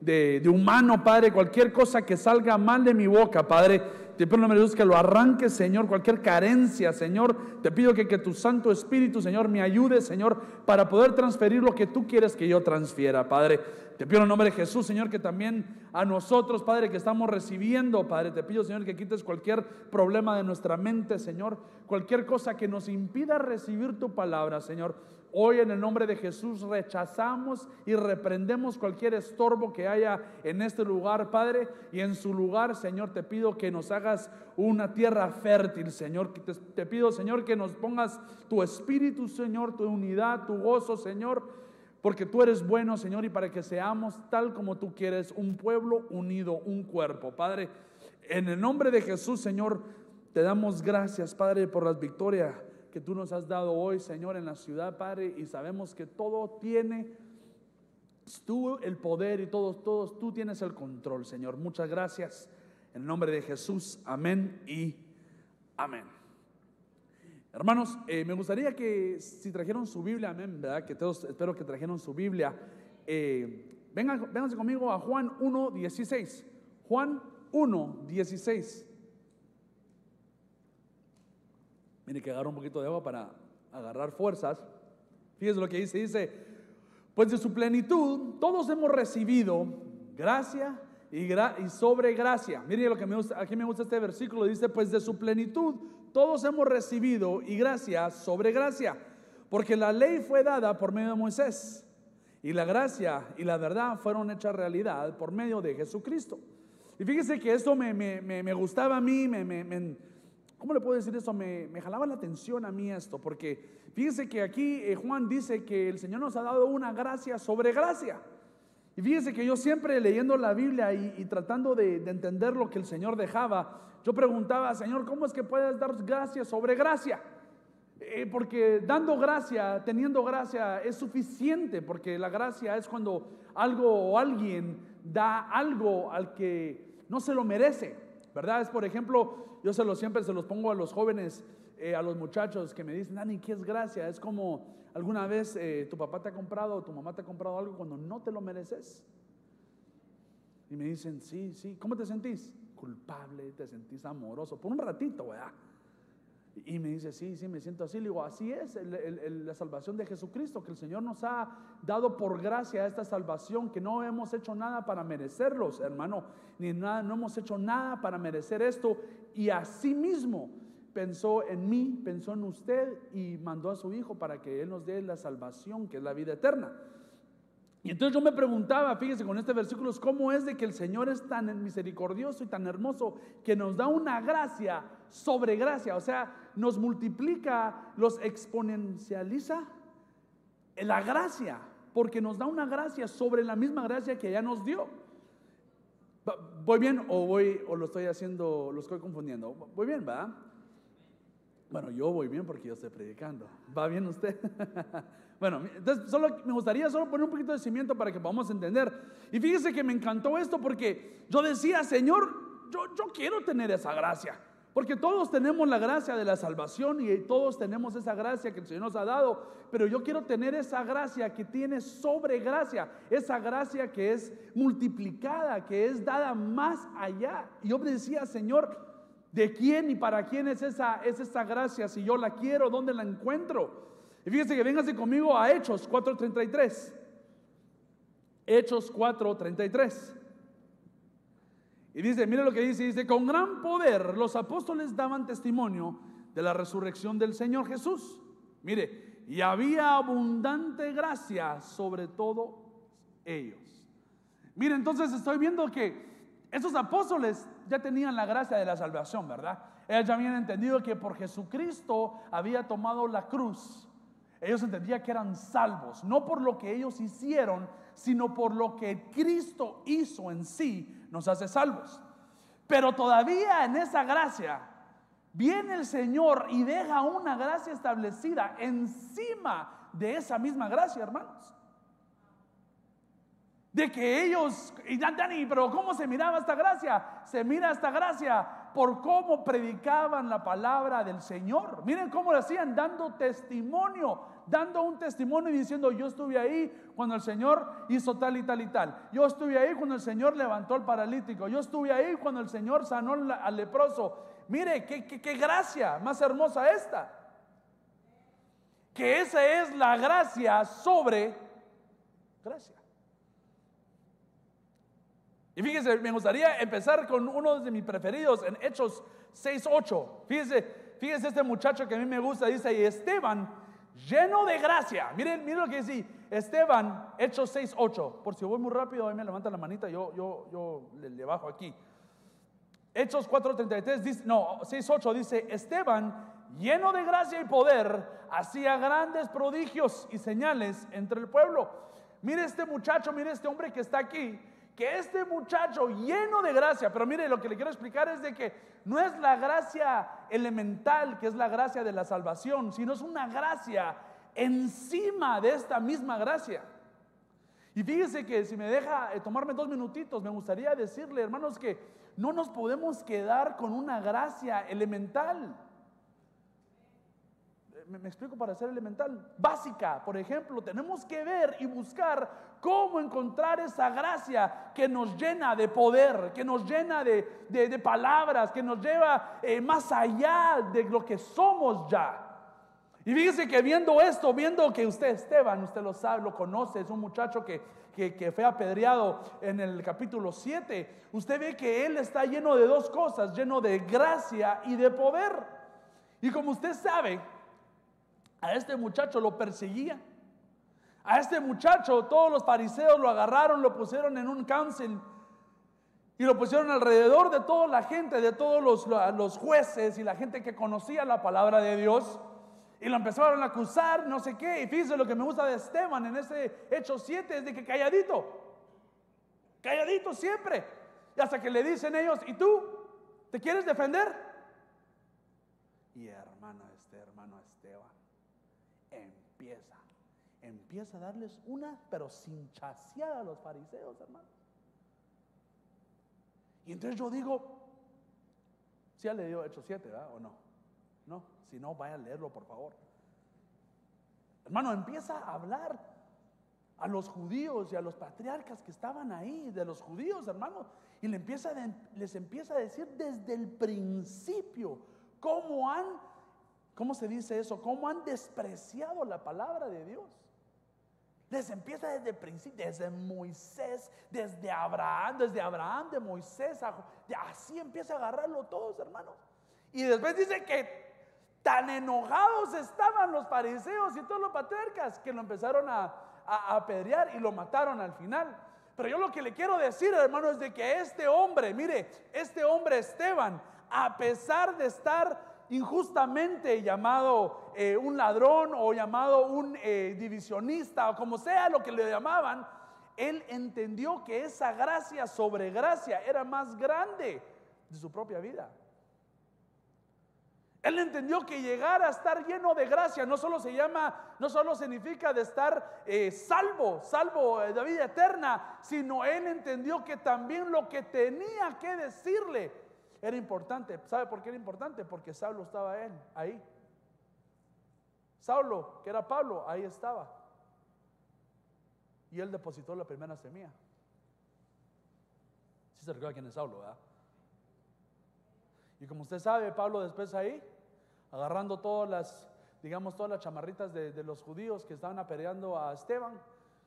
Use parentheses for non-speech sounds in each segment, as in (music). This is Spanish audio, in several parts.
de, humano, Padre, cualquier cosa que salga mal de mi boca, Padre, te pido en nombre de Dios que lo arranques, Señor, cualquier carencia, Señor, te pido que, que tu Santo Espíritu, Señor, me ayude, Señor, para poder transferir lo que tú quieres que yo transfiera, Padre. Te pido en nombre de Jesús, Señor, que también a nosotros, Padre, que estamos recibiendo, Padre, te pido, Señor, que quites cualquier problema de nuestra mente, Señor, cualquier cosa que nos impida recibir tu palabra, Señor. Hoy en el nombre de Jesús rechazamos y reprendemos cualquier estorbo que haya en este lugar, Padre. Y en su lugar, Señor, te pido que nos hagas una tierra fértil, Señor. Te, pido, Señor, que nos pongas tu espíritu, Señor, tu unidad, tu gozo, Señor. Porque tú eres bueno, Señor, y para que seamos tal como tú quieres, un pueblo unido, un cuerpo. Padre, en el nombre de Jesús, Señor, te damos gracias, Padre, por las victorias que tú nos has dado hoy, Señor, en la ciudad, Padre, y sabemos que todo tiene tú el poder y todos, todos, tú tienes el control, Señor. Muchas gracias. En el nombre de Jesús, amén y amén. Hermanos, eh, me gustaría que si trajeron su Biblia, amén, ¿verdad? Que todos espero que trajeron su Biblia. Eh, vengan, vénganse conmigo a Juan 1, 16. Juan 1, Tiene que agarrar un poquito de agua para agarrar fuerzas. Fíjese lo que dice, dice, pues de su plenitud todos hemos recibido gracia y, sobre gracia. Mire lo que me gusta, aquí me gusta este versículo, dice, pues de su plenitud todos hemos recibido y gracia sobre gracia, porque la ley fue dada por medio de Moisés y la gracia y la verdad fueron hechas realidad por medio de Jesucristo. Y fíjese que esto me, me, me gustaba a mí, me, ¿Cómo le puedo decir eso? Me, jalaba la atención a mí esto, porque fíjese que aquí eh, Juan dice que el Señor nos ha dado una gracia sobre gracia. Y fíjese que yo siempre leyendo la Biblia y, tratando de, entender lo que el Señor dejaba, yo preguntaba, Señor, ¿cómo es que puedes dar gracia sobre gracia? Eh, porque dando gracia, teniendo gracia, es suficiente, porque la gracia es cuando algo o alguien da algo al que no se lo merece. ¿Verdad? Es por ejemplo, yo se lo siempre se los pongo a los jóvenes, eh, a los muchachos que me dicen, Dani, ¿qué es gracia? Es como alguna vez eh, tu papá te ha comprado o tu mamá te ha comprado algo cuando no te lo mereces. Y me dicen, sí, sí, ¿cómo te sentís? Culpable, te sentís amoroso, por un ratito, ¿verdad? Y me dice, sí, sí, me siento así. Le digo, así es la salvación de Jesucristo, que el Señor nos ha dado por gracia esta salvación, que no hemos hecho nada para merecerlos, hermano, ni nada, no hemos hecho nada para merecer esto. Y así mismo pensó en mí, pensó en usted y mandó a su Hijo para que Él nos dé la salvación, que es la vida eterna. Y entonces yo me preguntaba, fíjese con este versículo, ¿cómo es de que el Señor es tan misericordioso y tan hermoso que nos da una gracia sobre gracia? O sea, nos multiplica, los exponencializa la gracia, porque nos da una gracia sobre la misma gracia que ya nos dio. ¿Voy bien o voy o lo estoy haciendo, lo estoy confundiendo? Voy bien, ¿va? Bueno, yo voy bien porque yo estoy predicando. ¿Va bien usted? (laughs) bueno, entonces solo me gustaría solo poner un poquito de cimiento para que podamos entender. Y fíjese que me encantó esto porque yo decía, Señor, yo, yo quiero tener esa gracia. Porque todos tenemos la gracia de la salvación y todos tenemos esa gracia que el Señor nos ha dado. Pero yo quiero tener esa gracia que tiene sobre gracia. Esa gracia que es multiplicada, que es dada más allá. Y yo me decía, Señor, ¿De quién y para quién es esa, es esa gracia? Si yo la quiero, ¿dónde la encuentro? Y fíjese que véngase conmigo a Hechos 4.33. Hechos 4.33. Y dice, mire lo que dice, dice, con gran poder los apóstoles daban testimonio de la resurrección del Señor Jesús. Mire, y había abundante gracia sobre todos ellos. Mire, entonces estoy viendo que esos apóstoles ya tenían la gracia de la salvación, ¿verdad? Ellos ya habían entendido que por Jesucristo había tomado la cruz. Ellos entendían que eran salvos, no por lo que ellos hicieron, sino por lo que Cristo hizo en sí, nos hace salvos. Pero todavía en esa gracia viene el Señor y deja una gracia establecida encima de esa misma gracia, hermanos. De que ellos, y Dani, pero ¿cómo se miraba esta gracia? Se mira esta gracia por cómo predicaban la palabra del Señor. Miren cómo lo hacían, dando testimonio, dando un testimonio y diciendo, yo estuve ahí cuando el Señor hizo tal y tal y tal. Yo estuve ahí cuando el Señor levantó al paralítico. Yo estuve ahí cuando el Señor sanó al leproso. Mire, qué, qué gracia más hermosa esta. Que esa es la gracia sobre gracia. Y fíjese, me gustaría empezar con uno de mis preferidos en Hechos 6.8. Fíjese, fíjese este muchacho que a mí me gusta, dice, Esteban, lleno de gracia. Miren, miren lo que dice Esteban, Hechos 6.8. Por si voy muy rápido, ahí me levanta la manita, yo, yo, yo le, bajo aquí. Hechos 4.33 dice, no, 6.8 dice, Esteban, lleno de gracia y poder, hacía grandes prodigios y señales entre el pueblo. Mire este muchacho, mire este hombre que está aquí que este muchacho lleno de gracia, pero mire, lo que le quiero explicar es de que no es la gracia elemental, que es la gracia de la salvación, sino es una gracia encima de esta misma gracia. Y fíjese que si me deja eh, tomarme dos minutitos, me gustaría decirle, hermanos, que no nos podemos quedar con una gracia elemental me, explico para ser elemental, básica, por ejemplo, tenemos que ver y buscar cómo encontrar esa gracia que nos llena de poder, que nos llena de, palabras, que nos lleva eh, más allá de lo que somos ya. Y fíjese que viendo esto, viendo que usted, Esteban, usted lo sabe, lo conoce, es un muchacho que, que, que, fue apedreado en el capítulo 7, usted ve que él está lleno de dos cosas, lleno de gracia y de poder. Y como usted sabe, a este muchacho lo perseguían. A este muchacho todos los fariseos lo agarraron, lo pusieron en un council y lo pusieron alrededor de toda la gente, de todos los, los jueces y la gente que conocía la palabra de Dios. Y lo empezaron a acusar, no sé qué. Y fíjense lo que me gusta de Esteban en ese hecho 7 es de que calladito, calladito siempre. Y hasta que le dicen ellos, ¿y tú? ¿Te quieres defender? Y hermano, este hermano Esteban empieza, empieza a darles una, pero sin chaseada a los fariseos, hermano. Y entonces yo digo, si ha leído Hechos 7, ¿verdad? ¿O no? No, si no, vaya a leerlo, por favor. Hermano, empieza a hablar a los judíos y a los patriarcas que estaban ahí, de los judíos, hermano, y les empieza, les empieza a decir desde el principio cómo han ¿Cómo se dice eso? ¿Cómo han despreciado la palabra de Dios? Les empieza desde el principio, desde Moisés, desde Abraham, desde Abraham, de Moisés, así empieza a agarrarlo todos, hermanos. Y después dice que tan enojados estaban los fariseos y todos los patriarcas que lo empezaron a, a apedrear y lo mataron al final. Pero yo lo que le quiero decir, hermano, es de que este hombre, mire, este hombre Esteban, a pesar de estar injustamente llamado eh, un ladrón o llamado un eh, divisionista o como sea lo que le llamaban, él entendió que esa gracia sobre gracia era más grande de su propia vida. Él entendió que llegar a estar lleno de gracia no solo se llama, no solo significa de estar eh, salvo, salvo de vida eterna, sino él entendió que también lo que tenía que decirle era importante. ¿Sabe por qué era importante? Porque Saulo estaba él, ahí. Saulo, que era Pablo, ahí estaba. Y él depositó la primera semilla. Si se recuerda quién es Saulo, ¿verdad? Y como usted sabe, Pablo después ahí, agarrando todas las, digamos, todas las chamarritas de, los judíos que estaban apedreando a Esteban,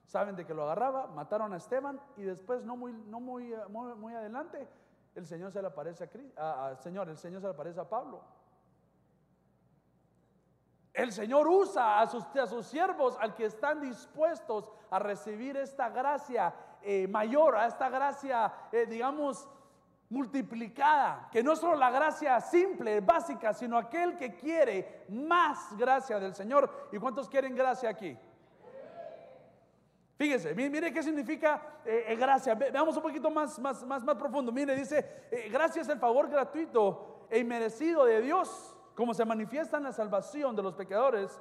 saben de que lo agarraba, mataron a Esteban y después, no muy, no muy, muy, muy adelante, el Señor se le aparece a, Señor, el Señor se le aparece a Pablo. El Señor usa a sus, a sus siervos al que están dispuestos a recibir esta gracia eh, mayor, a esta gracia, eh, digamos, multiplicada, que no es solo la gracia simple, básica, sino aquel que quiere más gracia del Señor. ¿Y cuántos quieren gracia aquí? Fíjese, mire, qué significa eh, eh, gracia. Veamos un poquito más, más, más, más profundo. Mire, dice, eh, gracia es el favor gratuito e inmerecido de Dios, como se manifiesta en la salvación de los pecadores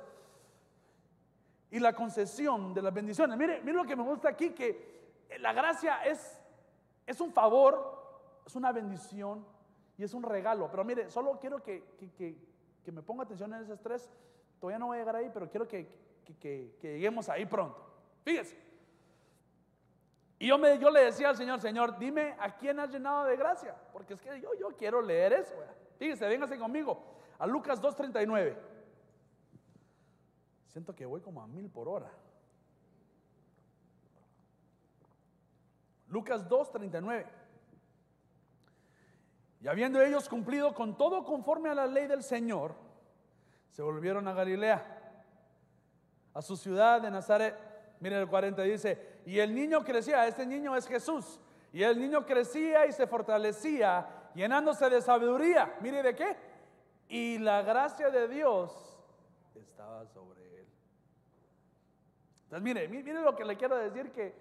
y la concesión de las bendiciones. Mire, mire lo que me gusta aquí, que la gracia es, es un favor, es una bendición Y es un regalo. Pero mire, solo quiero que, que, me ponga atención en esos tres. Todavía no voy a llegar ahí, pero quiero que, lleguemos ahí pronto. Fíjese. Y yo, me, yo le decía al Señor, Señor, dime a quién has llenado de gracia. Porque es que yo, yo quiero leer eso. Fíjese, véngase conmigo. A Lucas 2.39. Siento que voy como a mil por hora. Lucas 2.39. Y habiendo ellos cumplido con todo conforme a la ley del Señor, se volvieron a Galilea, a su ciudad de Nazaret. Miren el 40 dice, y el niño crecía, este niño es Jesús, y el niño crecía y se fortalecía, llenándose de sabiduría. Mire de qué. Y la gracia de Dios estaba sobre él. Entonces, mire, mire lo que le quiero decir que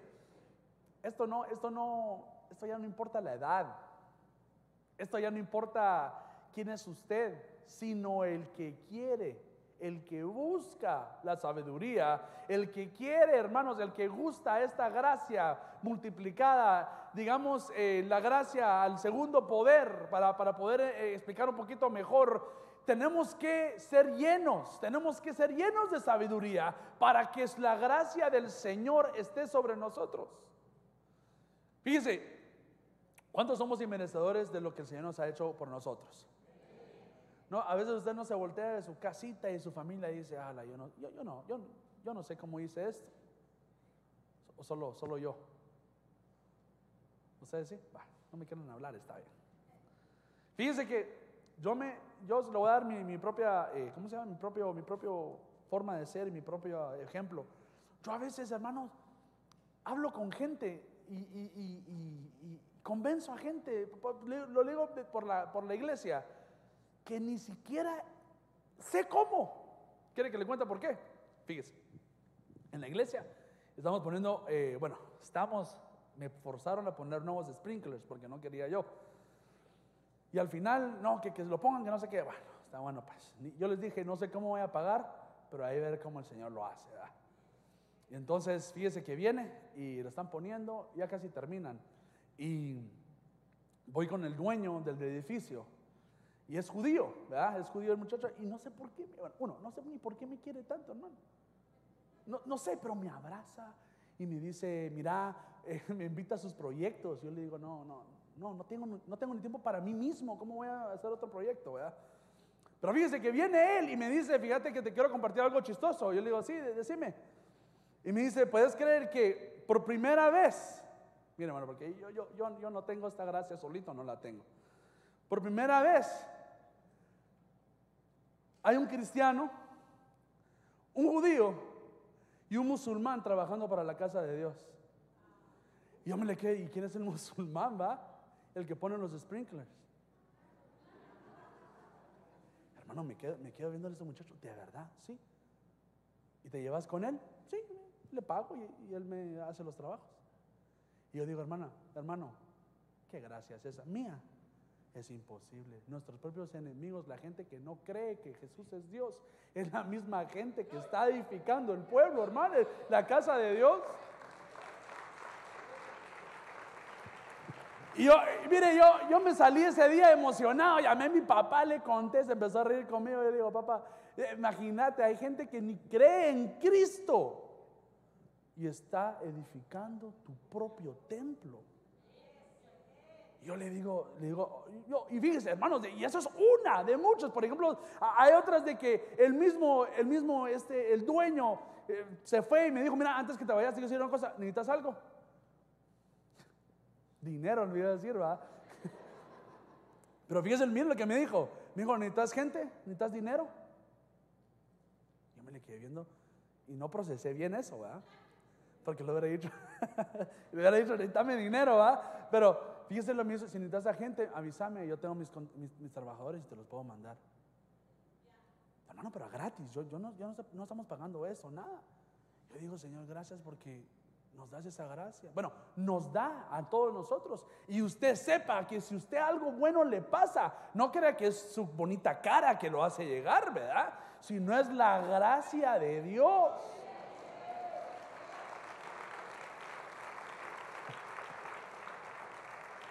esto no, esto no, esto ya no importa la edad. Esto ya no importa quién es usted, sino el que quiere, el que busca la sabiduría, el que quiere, hermanos, el que gusta esta gracia multiplicada, digamos, eh, la gracia al segundo poder, para, poder eh, explicar un poquito mejor. Tenemos que ser llenos, tenemos que ser llenos de sabiduría para que la gracia del Señor esté sobre nosotros. Fíjese, ¿Cuántos somos inmerecedores de lo que el Señor nos ha hecho por nosotros? No, a veces usted no se voltea de su casita y su familia y dice, ala, yo no, yo, no, yo, no sé cómo hice esto. O solo, solo yo. ¿Ustedes sí? no me quieren hablar, está bien. Fíjense que yo me, yo le voy a dar mi, propia, eh, ¿cómo se llama? Mi propio, mi propio forma de ser mi propio ejemplo. Yo a veces, hermanos, hablo con gente y Convenzo a gente, lo digo por la, por la iglesia, que ni siquiera sé cómo. ¿Quiere que le cuente por qué? Fíjese, en la iglesia estamos poniendo, eh, bueno, estamos, me forzaron a poner nuevos sprinklers porque no quería yo. Y al final, no, que, que lo pongan, que no sé qué. Bueno, está bueno, pues. Yo les dije, no sé cómo voy a pagar, pero ahí ver cómo el Señor lo hace. Y entonces, fíjese que viene y lo están poniendo, ya casi terminan. Y voy con el dueño del edificio. Y es judío, ¿verdad? Es judío el muchacho. Y no sé por qué, bueno, no sé ni por qué me quiere tanto, hermano. No, no sé, pero me abraza y me dice, mira, eh, (laughs) me invita a sus proyectos. Yo le digo, no, no, no, no tengo, no tengo ni tiempo para mí mismo. ¿Cómo voy a hacer otro proyecto, verdad? Pero fíjese que viene él y me dice, fíjate que te quiero compartir algo chistoso. Yo le digo, sí, decime. Y me dice, ¿puedes creer que por primera vez Mire, hermano, porque yo, yo, yo, yo no tengo esta gracia solito, no la tengo. Por primera vez hay un cristiano, un judío y un musulmán trabajando para la casa de Dios. Y yo me le quedé, ¿y quién es el (laughs) musulmán, va? El que pone los sprinklers. Hermano, me quedo, me quedo viendo a ese muchacho, ¿de verdad? Sí. ¿Y te llevas con él? Sí, le pago y él me hace los trabajos. Y yo digo, hermana, hermano, qué gracia es esa. Mía, es imposible. Nuestros propios enemigos, la gente que no cree que Jesús es Dios, es la misma gente que está edificando el pueblo, hermano, la casa de Dios. Y yo, mire, yo, yo me salí ese día emocionado, llamé a mi papá, le conté, se empezó a reír conmigo. Yo digo, papá, eh, imagínate, hay gente que ni cree en Cristo y está edificando tu propio templo. Yo le digo, le digo, yo, y fíjese, hermanos, y eso es una de muchos. Por ejemplo, hay otras de que el mismo, el mismo, este, el dueño eh, se fue y me dijo, mira, antes que te vayas, te decir una cosa, ¿necesitas algo? (laughs) Dinero, a decir, ¿verdad? (laughs) Pero fíjese el mismo lo que me dijo. Me dijo, ¿necesitas gente? ¿Necesitas dinero? Yo me le quedé viendo y no procesé bien eso, ¿verdad? porque lo hubiera dicho, le hubiera dicho, (laughs) necesitame dinero, ¿va? Pero fíjese lo mismo, si necesitas a gente, avísame, yo tengo mis, mis, trabajadores y te los puedo mandar. Hermano, pero gratis, yo, yo, no, yo no, no, estamos pagando eso, nada. Yo digo, Señor, gracias porque nos das esa gracia. Bueno, nos da a todos nosotros. Y usted sepa que si usted algo bueno le pasa, no crea que es su bonita cara que lo hace llegar, ¿verdad? Si no es la gracia de Dios.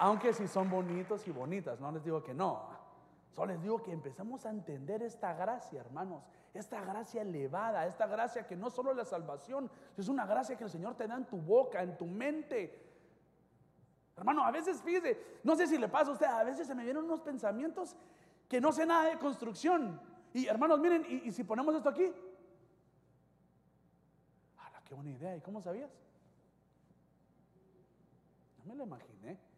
Aunque si son bonitos y bonitas, no les digo que no. Solo les digo que empecemos a entender esta gracia, hermanos, esta gracia elevada, esta gracia que no solo la salvación, es una gracia que el Señor te da en tu boca, en tu mente. Hermano, a veces fíjese, no sé si le pasa a usted, a veces se me vienen unos pensamientos que no sé nada de construcción. Y hermanos, miren, y, si ponemos esto aquí, ¡Hala, qué buena idea! ¿Y cómo sabías? No me lo imaginé.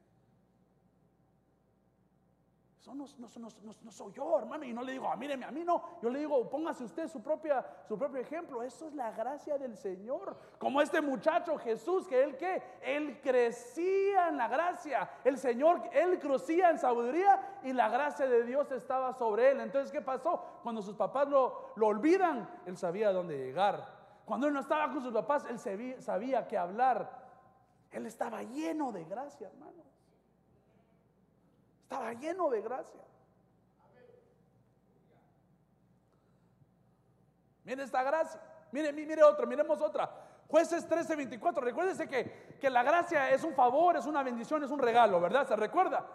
Eso no, soy yo, hermano. Y no le digo, ah, míreme, a mí no. Yo le digo, póngase usted su, propia, su propio ejemplo. Eso es la gracia del Señor. Como este muchacho Jesús, que él qué? Él crecía en la gracia. El Señor, él crecía en sabiduría y la gracia de Dios estaba sobre él. Entonces, ¿qué pasó? Cuando sus papás lo, lo olvidan, él sabía dónde llegar. Cuando él no estaba con sus papás, él sabía, sabía qué hablar. Él estaba lleno de gracia, hermano. Estaba lleno de gracia. Mire esta gracia. Mire, mire otra, miremos otra. Jueces 13, 24. Recuérdese que, que la gracia es un favor, es una bendición, es un regalo, ¿verdad? ¿Se recuerda?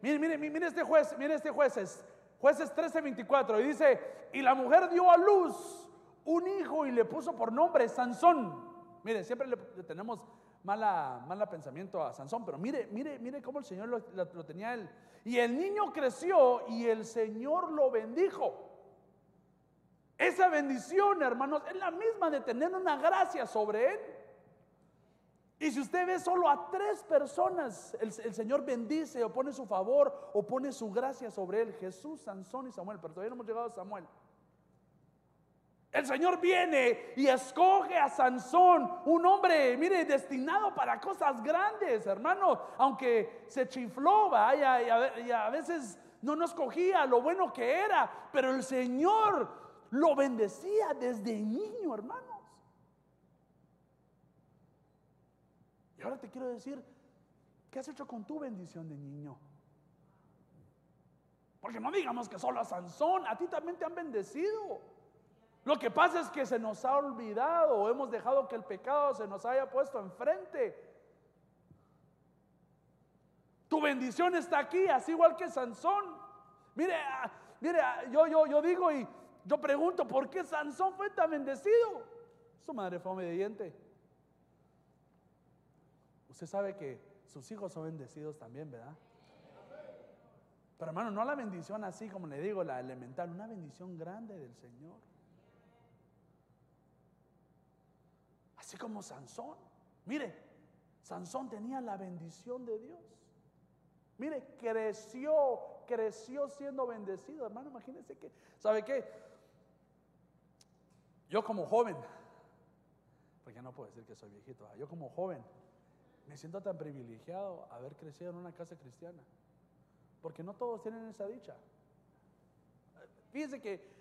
Mire, mire, mire este juez, mire este jueces. Jueces 13, 24. Y dice, y la mujer dio a luz un hijo y le puso por nombre Sansón. Mire, siempre le tenemos mala, mala pensamiento a Sansón, pero mire, mire, mire cómo el Señor lo, tenía él. Y el niño creció y el Señor lo bendijo. Esa bendición, hermanos, es la misma de tener una gracia sobre él. Y si usted ve solo a tres personas, el, el, Señor bendice o pone su favor o pone su gracia sobre él, Jesús, Sansón y Samuel, pero todavía no hemos llegado a Samuel. El Señor viene y escoge a Sansón, un hombre, mire, destinado para cosas grandes, hermano, aunque se chifló, vaya, y a, veces no nos cogía lo bueno que era, pero el Señor lo bendecía desde niño, hermanos. Y ahora te quiero decir, ¿qué has hecho con tu bendición de niño? Porque no digamos que solo a Sansón, a ti también te han bendecido. Lo que pasa es que se nos ha olvidado o hemos dejado que el pecado se nos haya puesto enfrente. Tu bendición está aquí, así igual que Sansón. Mire, ah, mire, ah, yo, yo, yo digo y yo pregunto, ¿por qué Sansón fue tan bendecido? Su madre fue obediente. Usted sabe que sus hijos son bendecidos también, ¿verdad? Pero hermano, no la bendición así como le digo, la elemental, una bendición grande del Señor. Así como Sansón. Mire, Sansón tenía la bendición de Dios. Mire, creció, creció siendo bendecido. Hermano, imagínense que, ¿sabe qué? Yo como joven, porque no puedo decir que soy viejito, yo como joven me siento tan privilegiado haber crecido en una casa cristiana. Porque no todos tienen esa dicha. Fíjense que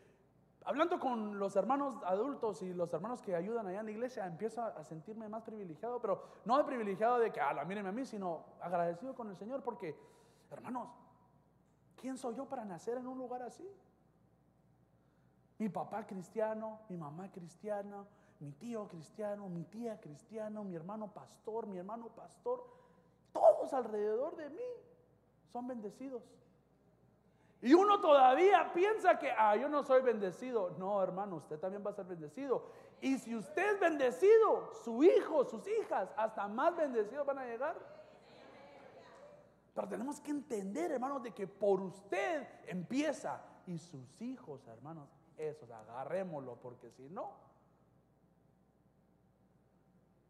Hablando con los hermanos adultos y los hermanos que ayudan allá en la iglesia, empiezo a sentirme más privilegiado, pero no de privilegiado de que, ah, mírenme a mí, sino agradecido con el Señor, porque, hermanos, ¿quién soy yo para nacer en un lugar así? Mi papá cristiano, mi mamá cristiana, mi tío cristiano, mi tía cristiano, mi hermano pastor, mi hermano pastor, todos alrededor de mí son bendecidos. Y uno todavía piensa que, ah, yo no soy bendecido. No, hermano, usted también va a ser bendecido. Y si usted es bendecido, su hijo, sus hijas, hasta más bendecidos van a llegar. Pero tenemos que entender, hermanos, de que por usted empieza. Y sus hijos, hermanos, eso, agarrémoslo, porque si no,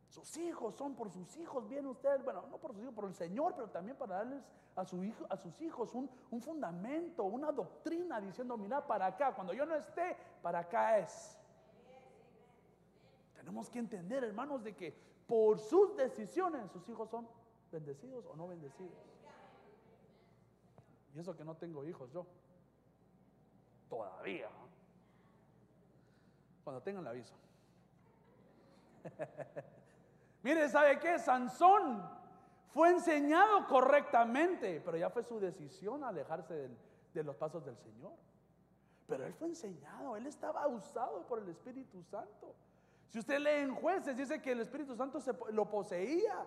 sus hijos son por sus hijos, bien ustedes, bueno, no por sus hijos, por el Señor, pero también para darles a, su hijo, a sus hijos un, un fundamento, una doctrina diciendo, mira, para acá, cuando yo no esté, para acá es. Tenemos que entender, hermanos, de que por sus decisiones sus hijos son bendecidos o no bendecidos. Y eso que no tengo hijos yo. Todavía. Cuando tengan el aviso. (laughs) Mire, ¿sabe qué? Sansón fue enseñado correctamente, pero ya fue su decisión alejarse de los pasos del Señor. Pero él fue enseñado, él estaba usado por el Espíritu Santo. Si usted lee en jueces, dice que el Espíritu Santo se, lo poseía.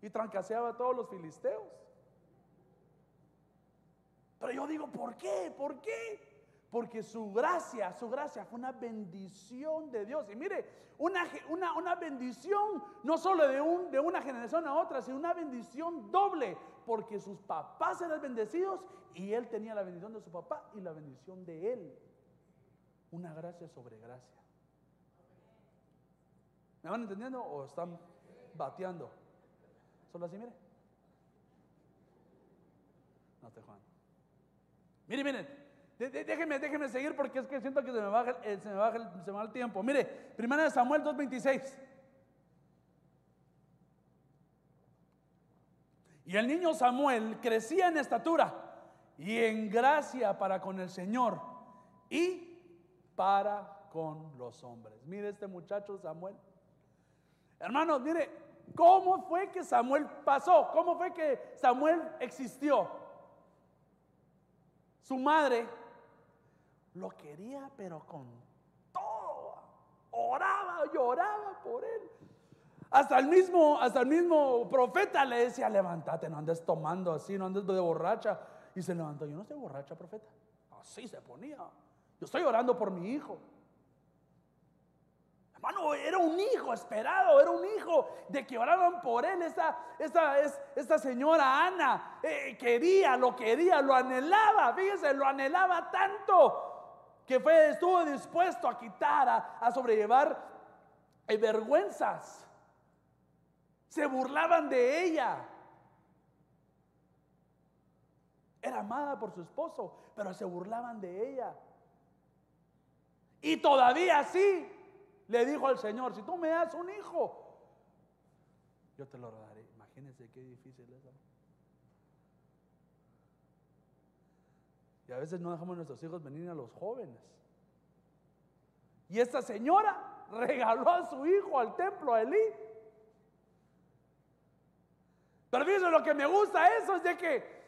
y trancaseaba a todos los filisteos. Pero yo digo, ¿por qué? ¿Por qué? Porque su gracia, su gracia fue una bendición de Dios. Y mire, una, una, una bendición no solo de, un, de una generación a otra, sino una bendición doble. Porque sus papás eran bendecidos y él tenía la bendición de su papá y la bendición de él. Una gracia sobre gracia. ¿Me van entendiendo o están bateando? Solo así, mire. No te Juan. Mire, miren, déjenme, déjenme seguir porque es que siento que se me baja, el, se me baja se me va el tiempo. Mire, primera de Samuel 2.26. Y el niño Samuel crecía en estatura y en gracia para con el Señor y para con los hombres. Mire este muchacho Samuel. Hermanos, mire, ¿cómo fue que Samuel pasó? ¿Cómo fue que Samuel existió? Su madre lo quería, pero con todo. Oraba, lloraba por él. Hasta el mismo, hasta el mismo profeta le decía, levántate, no andes tomando así, no andes de borracha. Y se levantó, yo no estoy borracha, profeta. Así se ponía. Yo estoy orando por mi hijo. Hermano, era un hijo esperado, era un hijo de que oraban por él. Esta, señora Ana eh, quería, lo quería, lo anhelaba. Fíjese, lo anhelaba tanto que fue, estuvo dispuesto a quitar, a, sobrellevar eh, vergüenzas. Se burlaban de ella. Era amada por su esposo, pero se burlaban de ella. Y todavía sí, le dijo al Señor, si tú me das un hijo, yo te lo daré. Imagínense qué difícil es. A veces no dejamos a nuestros hijos venir a los jóvenes. Y esta señora regaló a su hijo al templo a Elí. Pero fíjense lo que me gusta eso es de que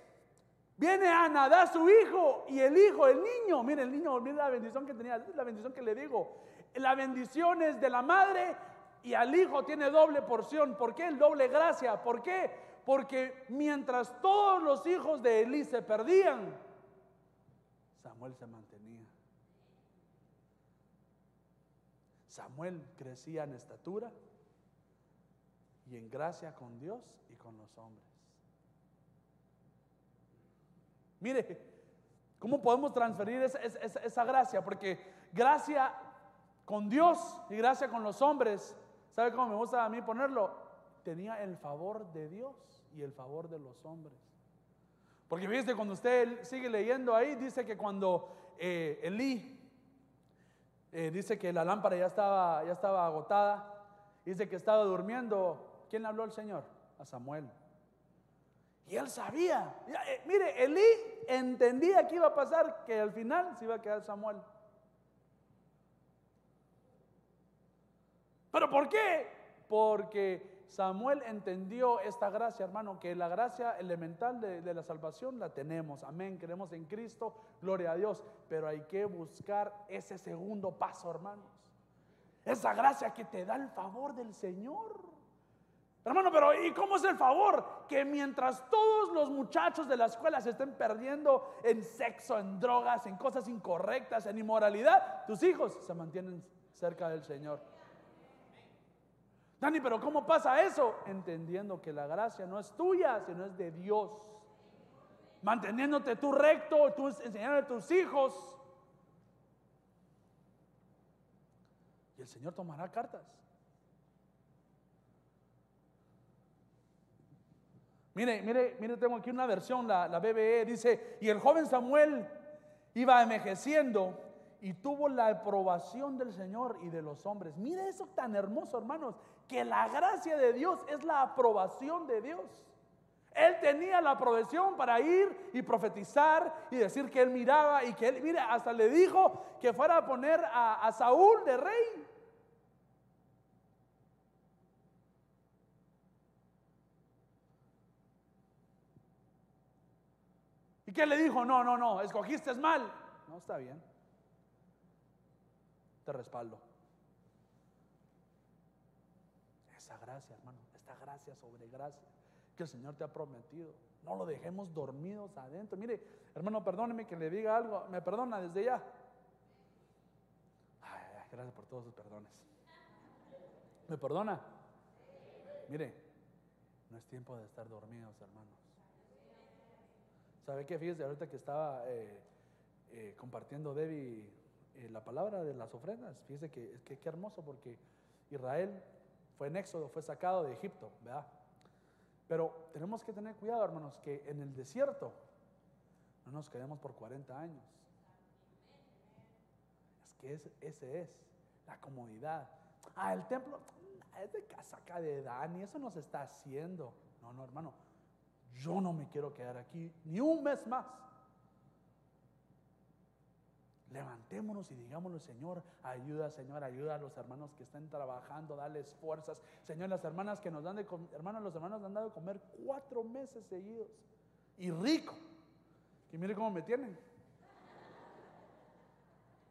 viene a su hijo y el hijo, el niño, mire el niño, mire la bendición que tenía, la bendición que le digo. La bendición es de la madre y al hijo tiene doble porción. ¿Por qué? El doble gracia. ¿Por qué? Porque mientras todos los hijos de Elí se perdían, Samuel se mantenía. Samuel crecía en estatura y en gracia con Dios y con los hombres. Mire, ¿cómo podemos transferir esa, gracia? Porque gracia con Dios y gracia con los hombres. ¿Sabe cómo me gusta a mí ponerlo? Tenía el favor de Dios y el favor de los hombres. Porque fíjese, cuando usted sigue leyendo ahí, dice que cuando eh, Elí eh, dice que la lámpara ya estaba, ya estaba agotada, dice que estaba durmiendo, ¿quién le habló al Señor? A Samuel. Y él sabía, eh, mire, Elí entendía que iba a pasar, que al final se iba a quedar Samuel. ¿Pero por qué? Porque Samuel entendió esta gracia, hermano, que la gracia elemental de, la salvación la tenemos. Amén, creemos en Cristo, gloria a Dios. Pero hay que buscar ese segundo paso, hermanos. Esa gracia que te da el favor del Señor. Hermano, pero ¿y cómo es el favor? Que mientras todos los muchachos de la escuela se estén perdiendo en sexo, en drogas, en cosas incorrectas, en inmoralidad, tus hijos se mantienen cerca del Señor. Dani, pero ¿cómo pasa eso? Entendiendo que la gracia no es tuya, sino es de Dios. Manteniéndote tú recto, tú enseñando a tus hijos. Y el Señor tomará cartas. Mire, mire, mire, tengo aquí una versión, la, la BBE, dice, y el joven Samuel iba envejeciendo y tuvo la aprobación del Señor y de los hombres. Mire eso tan hermoso, hermanos, que la gracia de Dios es la aprobación de Dios. Él tenía la aprobación para ir y profetizar y decir que él miraba y que él, mire, hasta le dijo que fuera a poner a, a Saúl de rey. ¿Y qué le dijo? No, no, no, escogiste mal. No está bien te respaldo. Esa gracia, hermano, es esta gracia sobre gracia que el Señor te ha prometido. No lo dejemos dormidos adentro. Mire, hermano, perdóneme que le diga algo. ¿Me perdona desde ya? Ay, gracias por todos sus perdones. ¿Me perdona? Mire, no es tiempo de estar dormidos, hermanos. ¿Sabe qué? Fíjese, ahorita que estaba eh, eh, compartiendo Debbie eh, la palabra de las ofrendas, fíjese que, que qué hermoso porque Israel fue en Éxodo, fue sacado de Egipto, ¿verdad? Pero tenemos que tener cuidado, hermanos, que en el desierto no nos quedemos por 40 años. Es que ese es la comodidad. Ah, el templo es de casaca de Dani, eso no se está haciendo. No, no, hermano, yo no me quiero quedar aquí ni un mes más. Levantémonos y digámosle, Señor, ayuda, Señor, ayuda a los hermanos que están trabajando, dales fuerzas. Señor, las hermanas que nos dan de comer, hermanos, los hermanos nos han dado de comer cuatro meses seguidos. Y rico. Y mire cómo me tienen.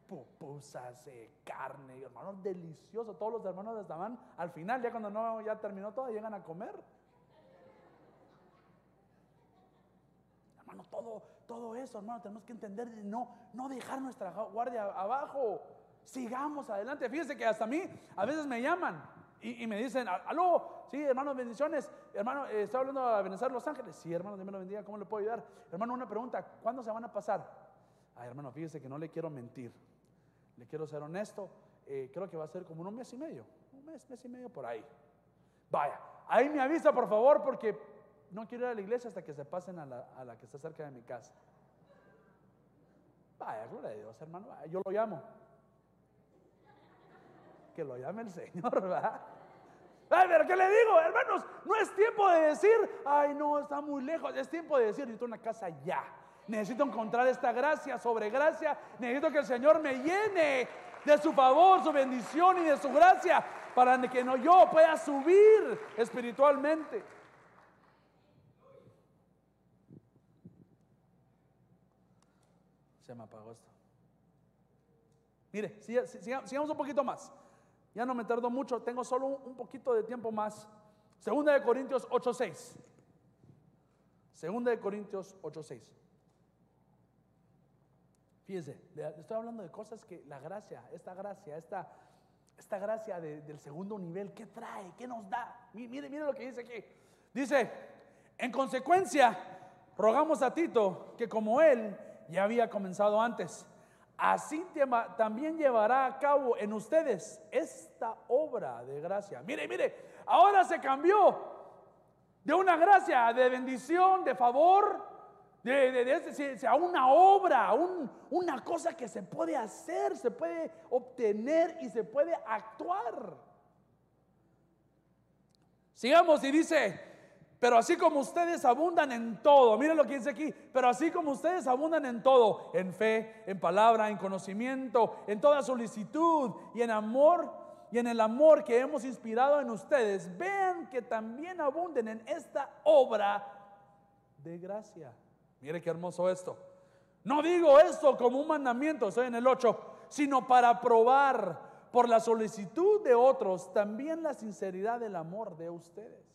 Pupusas, carne, hermanos, delicioso. Todos los hermanos estaban al final, ya cuando no, ya terminó todo, llegan a comer. Hermano, todo, todo eso, hermano, tenemos que entender de no, no dejar nuestra guardia abajo. Sigamos adelante. Fíjense que hasta a mí a veces me llaman y, me dicen, aló, sí, hermanos, bendiciones. Hermano, eh, estoy hablando a Venezuela, Los Ángeles. Sí, hermano, Dios me lo bendiga, ¿cómo le puedo ayudar? Hermano, una pregunta, ¿cuándo se van a pasar? Ay, hermano, fíjese que no le quiero mentir. Le quiero ser honesto. Eh, creo que va a ser como un mes y medio. Un mes, mes y medio por ahí. Vaya, ahí me avisa, por favor, porque no quiero ir a la iglesia hasta que se pasen a la, que está cerca de mi casa. Vaya, gloria a Dios, hermano. Yo lo llamo. Que lo llame el Señor, (laughs) ¿verdad? Ay, pero ¿qué le digo, hermanos? No es tiempo de decir, ay, no, está muy lejos. Es tiempo de decir, necesito una casa ya. Necesito encontrar esta gracia sobre gracia. Necesito que el Señor me llene de su favor, su bendición y de su gracia para que no yo pueda subir espiritualmente. Se me apagó esto. Mire, sigamos un poquito más. Ya no me tardo mucho, tengo solo un poquito de tiempo más. Segunda de Corintios 8:6. Segunda de Corintios 8:6. Fíjese, le estoy hablando de cosas que la gracia, esta gracia, esta, esta gracia del segundo nivel, ¿qué trae? ¿Qué nos da? Mire, mire lo que dice aquí. Dice, en consecuencia, rogamos a Tito que como él ya había comenzado antes. Así también llevará a cabo en ustedes esta obra de gracia. Mire, mire, ahora se cambió de una gracia de bendición, de favor, de, a una obra, una cosa que se puede hacer, se puede obtener y se puede actuar. Sigamos y dice, pero así como ustedes abundan en todo, miren lo que dice aquí, pero así como ustedes abundan en todo, en fe, en palabra, en conocimiento, en toda solicitud y en amor, y en el amor que hemos inspirado en ustedes, vean que también abunden en esta obra de gracia. Mire qué hermoso esto. No digo esto como un mandamiento, estoy en el 8, sino para probar por la solicitud de otros también la sinceridad del amor de ustedes.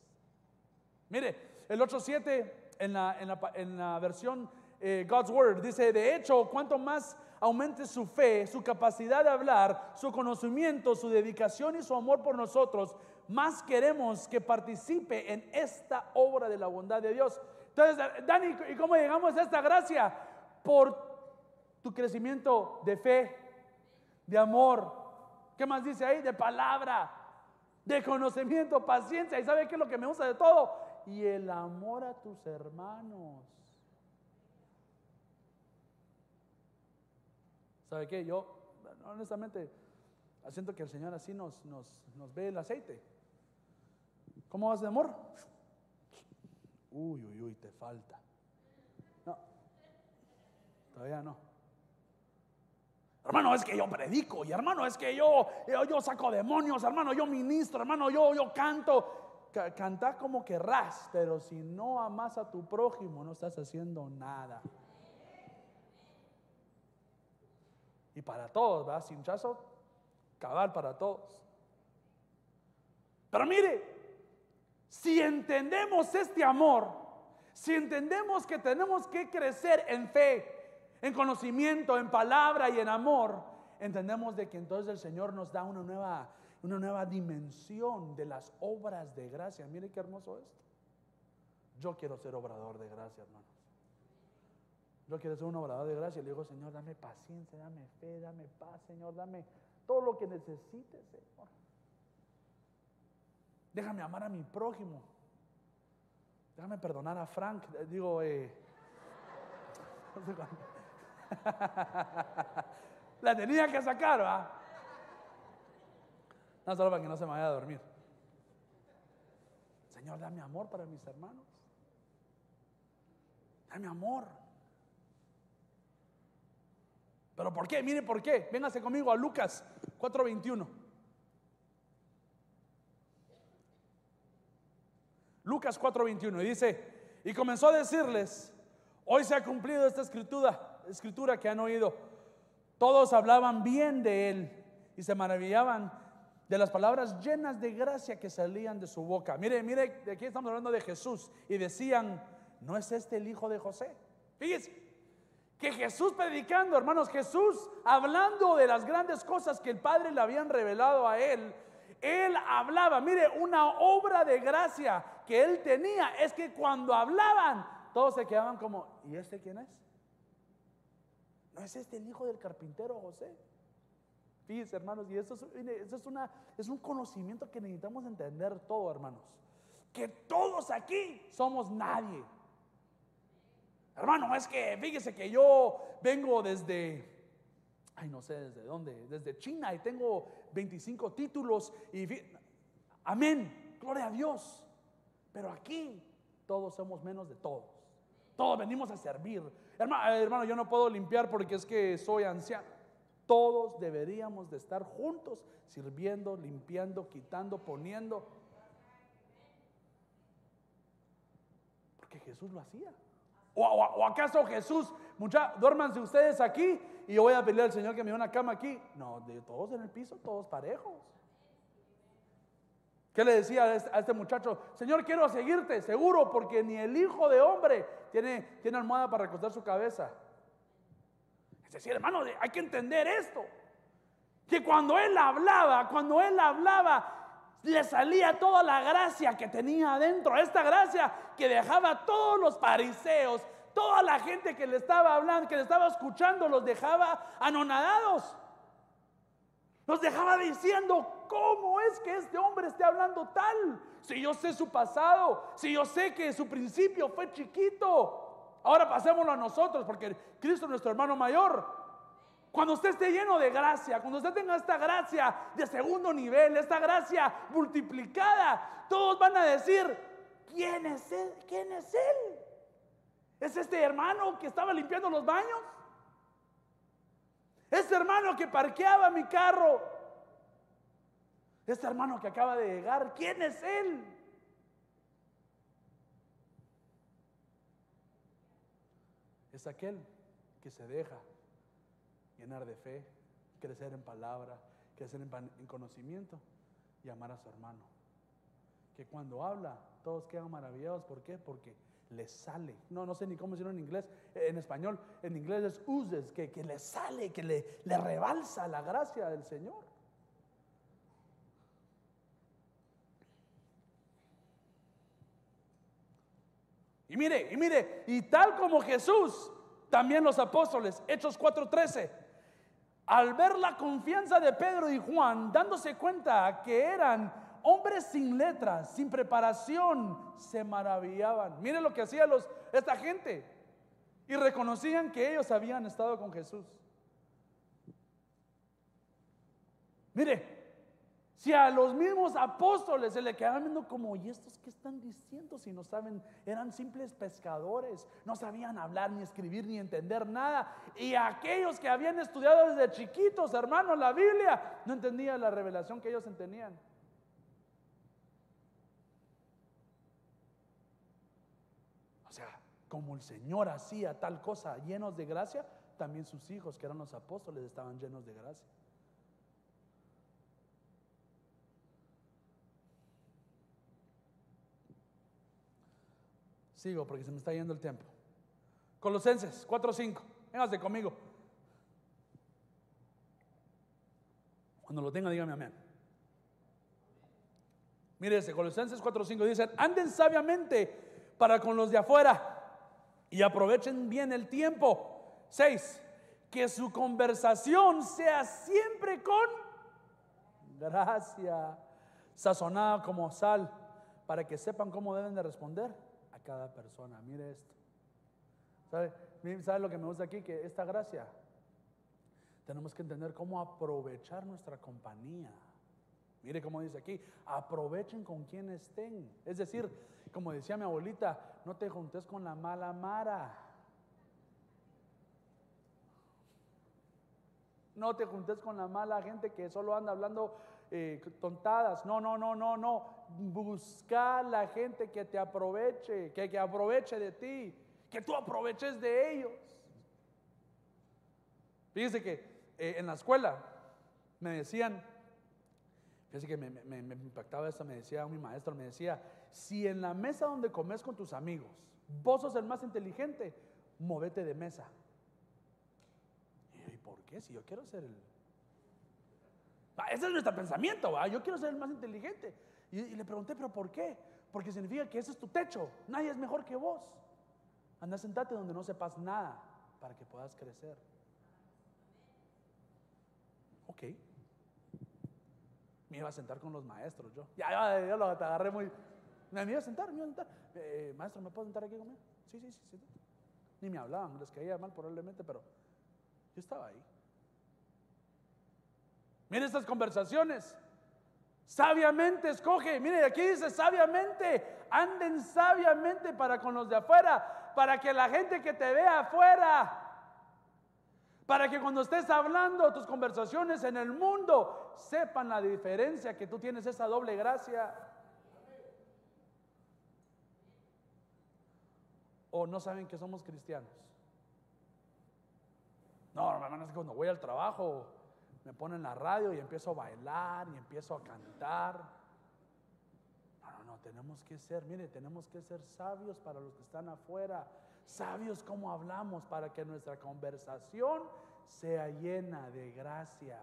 Mire, el 8.7 en la, en, la, versión eh, God's Word dice, de hecho, cuanto más aumente su fe, su capacidad de hablar, su conocimiento, su dedicación y su amor por nosotros, más queremos que participe en esta obra de la bondad de Dios. Entonces, Dani, ¿y cómo llegamos a esta gracia? Por tu crecimiento de fe, de amor. ¿Qué más dice ahí? De palabra, de conocimiento, paciencia. ¿Y sabe qué es lo que me gusta de todo? Y el amor a tus hermanos. ¿Sabe qué? Yo, honestamente, siento que el Señor así nos, nos, nos ve el aceite. ¿Cómo vas de amor? Uy, uy, uy, te falta. No, todavía no. Hermano, es que yo predico, y hermano, es que yo, yo, yo saco demonios, hermano, yo ministro, hermano, yo, yo canto canta como querrás, pero si no amas a tu prójimo, no estás haciendo nada. Y para todos, ¿verdad? Sin cabal para todos. Pero mire, Si entendemos este amor, si entendemos que tenemos que crecer en fe, en conocimiento, en palabra y en amor, entendemos de que entonces el Señor nos da una nueva, una nueva dimensión de las obras de gracia. Mire qué hermoso esto. Yo quiero ser obrador de gracia, hermanos. Yo quiero ser un obrador de gracia. Le digo, Señor, dame paciencia, dame fe, dame paz, Señor, dame todo lo que necesites, Señor. Déjame amar a mi prójimo. Déjame perdonar a Frank. Eh, digo, eh, (laughs) (laughs) La tenía que sacar, ¿va? No que no se me vaya a dormir. Señor, dame amor para mis hermanos. Dame amor. ¿Pero por qué? Mire por qué. Véngase conmigo a Lucas 4:21. Lucas 4:21 y dice, y comenzó a decirles, hoy se ha cumplido esta escritura, escritura que han oído. Todos hablaban bien de él y se maravillaban de las palabras llenas de gracia que salían de su boca. Mire, mire, aquí estamos hablando de Jesús y decían, ¿no es este el hijo de José? Fíjese, que Jesús predicando, hermanos, Jesús hablando de las grandes cosas que el Padre le habían revelado a él, él hablaba, mire, una obra de gracia que él tenía es que cuando hablaban, todos se quedaban como, ¿y este quién es? ¿No es este el hijo del carpintero José? Hermanos, y eso es, es, una, es un conocimiento que necesitamos entender todo, hermanos. Que todos aquí somos nadie. Hermano, es que fíjese que yo vengo desde, ay, no sé desde dónde, desde China y tengo 25 títulos y, amén, gloria a Dios. Pero aquí todos somos menos de todos. Todos venimos a servir. Hermano, hermano, yo no puedo limpiar porque es que soy anciano. Todos deberíamos de estar juntos, sirviendo, limpiando, quitando, poniendo. Porque Jesús lo hacía. ¿O, acaso Jesús, mucha, duérmanse ustedes aquí y yo voy a pedirle al Señor que me dé una cama aquí? No, de todos en el piso, todos parejos. ¿Qué le decía a este, este muchacho? Señor, quiero seguirte, seguro, porque ni el hijo de hombre tiene, tiene almohada para recostar su cabeza. Es decir, hermano, hay que entender esto. Que cuando él hablaba, cuando él hablaba, le salía toda la gracia que tenía adentro, esta gracia que dejaba todos los fariseos, toda la gente que le estaba hablando, que le estaba escuchando, los dejaba anonadados. Los dejaba diciendo, ¿cómo es que este hombre esté hablando tal? Si yo sé su pasado, si yo sé que su principio fue chiquito. Ahora pasémoslo a nosotros, porque Cristo es nuestro hermano mayor. Cuando usted esté lleno de gracia, cuando usted tenga esta gracia de segundo nivel, esta gracia multiplicada, todos van a decir, ¿quién es él? ¿Quién es él? ¿Es este hermano que estaba limpiando los baños? ¿Este hermano que parqueaba mi carro? ¿Este hermano que acaba de llegar? ¿Quién es él? Es aquel que se deja llenar de fe, crecer en palabra, crecer en, conocimiento y amar a su hermano. Que cuando habla, todos quedan maravillados. ¿Por qué? Porque le sale. No, no sé ni cómo decirlo en inglés. En español, en inglés es uses, que, que le sale, que le, le rebalsa la gracia del Señor. Y mire, y mire, y tal como Jesús, también los apóstoles, Hechos 4:13, al ver la confianza de Pedro y Juan, dándose cuenta que eran hombres sin letras, sin preparación, se maravillaban. Miren lo que hacía los, esta gente. Y reconocían que ellos habían estado con Jesús. Mire, si a los mismos apóstoles se le quedaban viendo como, ¿y estos qué están diciendo? Si no saben, eran simples pescadores, no sabían hablar, ni escribir, ni entender nada. Y aquellos que habían estudiado desde chiquitos, hermanos, la Biblia, no entendían la revelación que ellos entendían. O sea, como el Señor hacía tal cosa llenos de gracia, también sus hijos, que eran los apóstoles, estaban llenos de gracia. Sigo porque se me está yendo el tiempo. Colosenses 4:5. Véngase conmigo. Cuando lo tenga, dígame amén. Mire ese, Colosenses 4:5 dice, anden sabiamente para con los de afuera y aprovechen bien el tiempo. 6. Que su conversación sea siempre con gracia, sazonada como sal, para que sepan cómo deben de responder cada persona. Mire esto. ¿Sabe? ¿Sabe lo que me gusta aquí? Que esta gracia tenemos que entender cómo aprovechar nuestra compañía. Mire cómo dice aquí, aprovechen con quien estén. Es decir, como decía mi abuelita, no te juntes con la mala mara. No te juntes con la mala gente que solo anda hablando eh, tontadas. No, no, no, no, no. Busca la gente que te aproveche, que, que aproveche de ti, que tú aproveches de ellos. Fíjese que eh, en la escuela me decían, fíjese que me, me, impactaba eso, me decía mi maestro, me decía, si en la mesa donde comes con tus amigos, vos sos el más inteligente, movete de mesa. ¿Y por qué? Si yo quiero ser el... ese es nuestro pensamiento, ¿va? yo quiero ser el más inteligente. Y, y, le pregunté, ¿pero por qué? Porque significa que ese es tu techo, nadie es mejor que vos. Anda, sentate donde no sepas nada para que puedas crecer. Ok. Me iba a sentar con los maestros yo. Ya, ya, ya lo agarré muy... Me iba a sentar, me iba a sentar. Eh, maestro, ¿me puedo sentar aquí conmigo? Sí, sí, sí, sí. Ni me hablaban, les caía mal probablemente, pero yo estaba ahí. Mire estas conversaciones. Sabiamente escoge. Mire, aquí dice sabiamente. Anden sabiamente para con los de afuera. Para que la gente que te vea afuera para que cuando estés hablando tus conversaciones en el mundo sepan la diferencia que tú tienes esa doble gracia. O no saben que somos cristianos. No, hermano, es que cuando voy al trabajo me ponen la radio y empiezo a bailar y empiezo a cantar. No, no, no, tenemos que ser, mire, tenemos que ser sabios para los que están afuera sabios cómo hablamos para que nuestra conversación sea llena de gracia.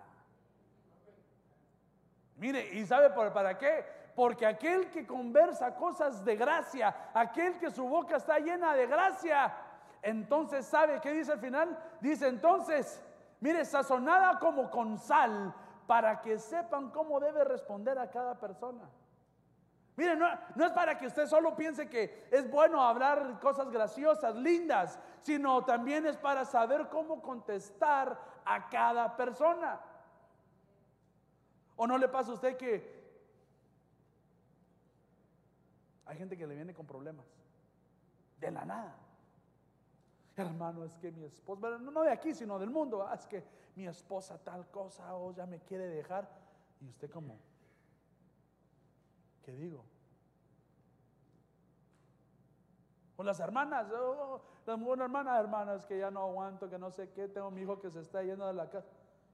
Mire, ¿y sabe para qué? Porque aquel que conversa cosas de gracia, aquel que su boca está llena de gracia, entonces sabe qué dice al final? Dice entonces, mire, sazonada como con sal, para que sepan cómo debe responder a cada persona. Mire, no, es para que usted solo piense que es bueno hablar cosas graciosas, lindas, sino también es para saber cómo contestar a cada persona. ¿O no le pasa a usted que hay gente que le viene con problemas? De la nada. Hermano, es que mi esposa, no de aquí, sino del mundo, ah, es que mi esposa tal cosa o ya me quiere dejar. Y usted como, ¿Qué digo? O las hermanas, oh, las buenas hermanas, hermanas, que ya no aguanto, que no sé qué, tengo mi hijo que se está yendo de la casa.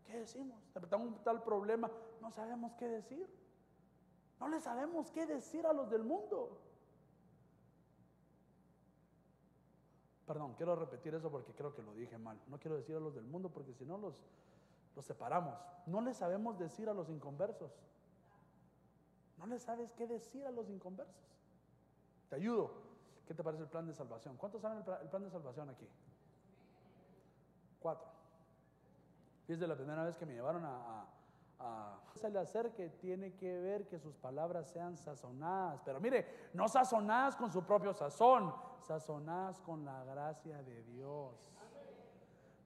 ¿Qué decimos? Tengo un tal problema, no sabemos qué decir. No le sabemos qué decir a los del mundo. Perdón, quiero repetir eso porque creo que lo dije mal. No quiero decir a los del mundo porque si no los, los separamos. No le sabemos decir a los inconversos. No le sabes qué decir a los inconversos. Te ayudo. ¿Qué te parece el plan de salvación? ¿Cuántos saben el, plan de salvación aquí? Cuatro. Desde la primera vez que me llevaron a, a, se le acerque, tiene que ver que sus palabras sean sazonadas. Pero mire, no sazonadas con su propio sazón, sazonadas con la gracia de Dios.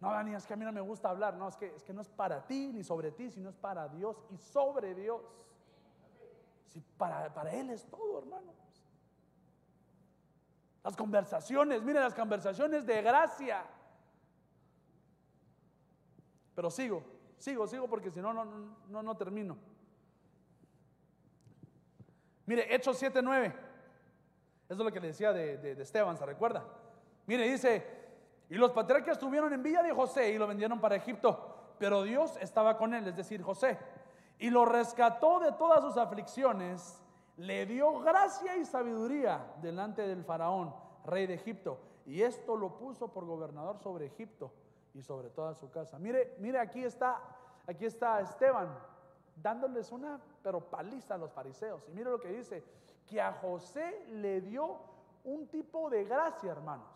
No, Dani, es que a mí no me gusta hablar. No, es que, es que no es para ti ni sobre ti, sino es para Dios y sobre Dios para, para Él es todo, hermanos. Las conversaciones, miren las conversaciones de gracia. Pero sigo, sigo, sigo porque si no, no, no, no termino. Mire, Hechos 7:9. Eso es lo que le decía de, de, de, Esteban, ¿se recuerda? Mire, dice, y los patriarcas estuvieron en villa de José y lo vendieron para Egipto, pero Dios estaba con él, es decir, José y lo rescató de todas sus aflicciones, le dio gracia y sabiduría delante del faraón, rey de Egipto. Y esto lo puso por gobernador sobre Egipto y sobre toda su casa. Mire, mire, aquí está, aquí está Esteban dándoles una, pero paliza a los fariseos. Y mire lo que dice, que a José le dio un tipo de gracia, hermanos.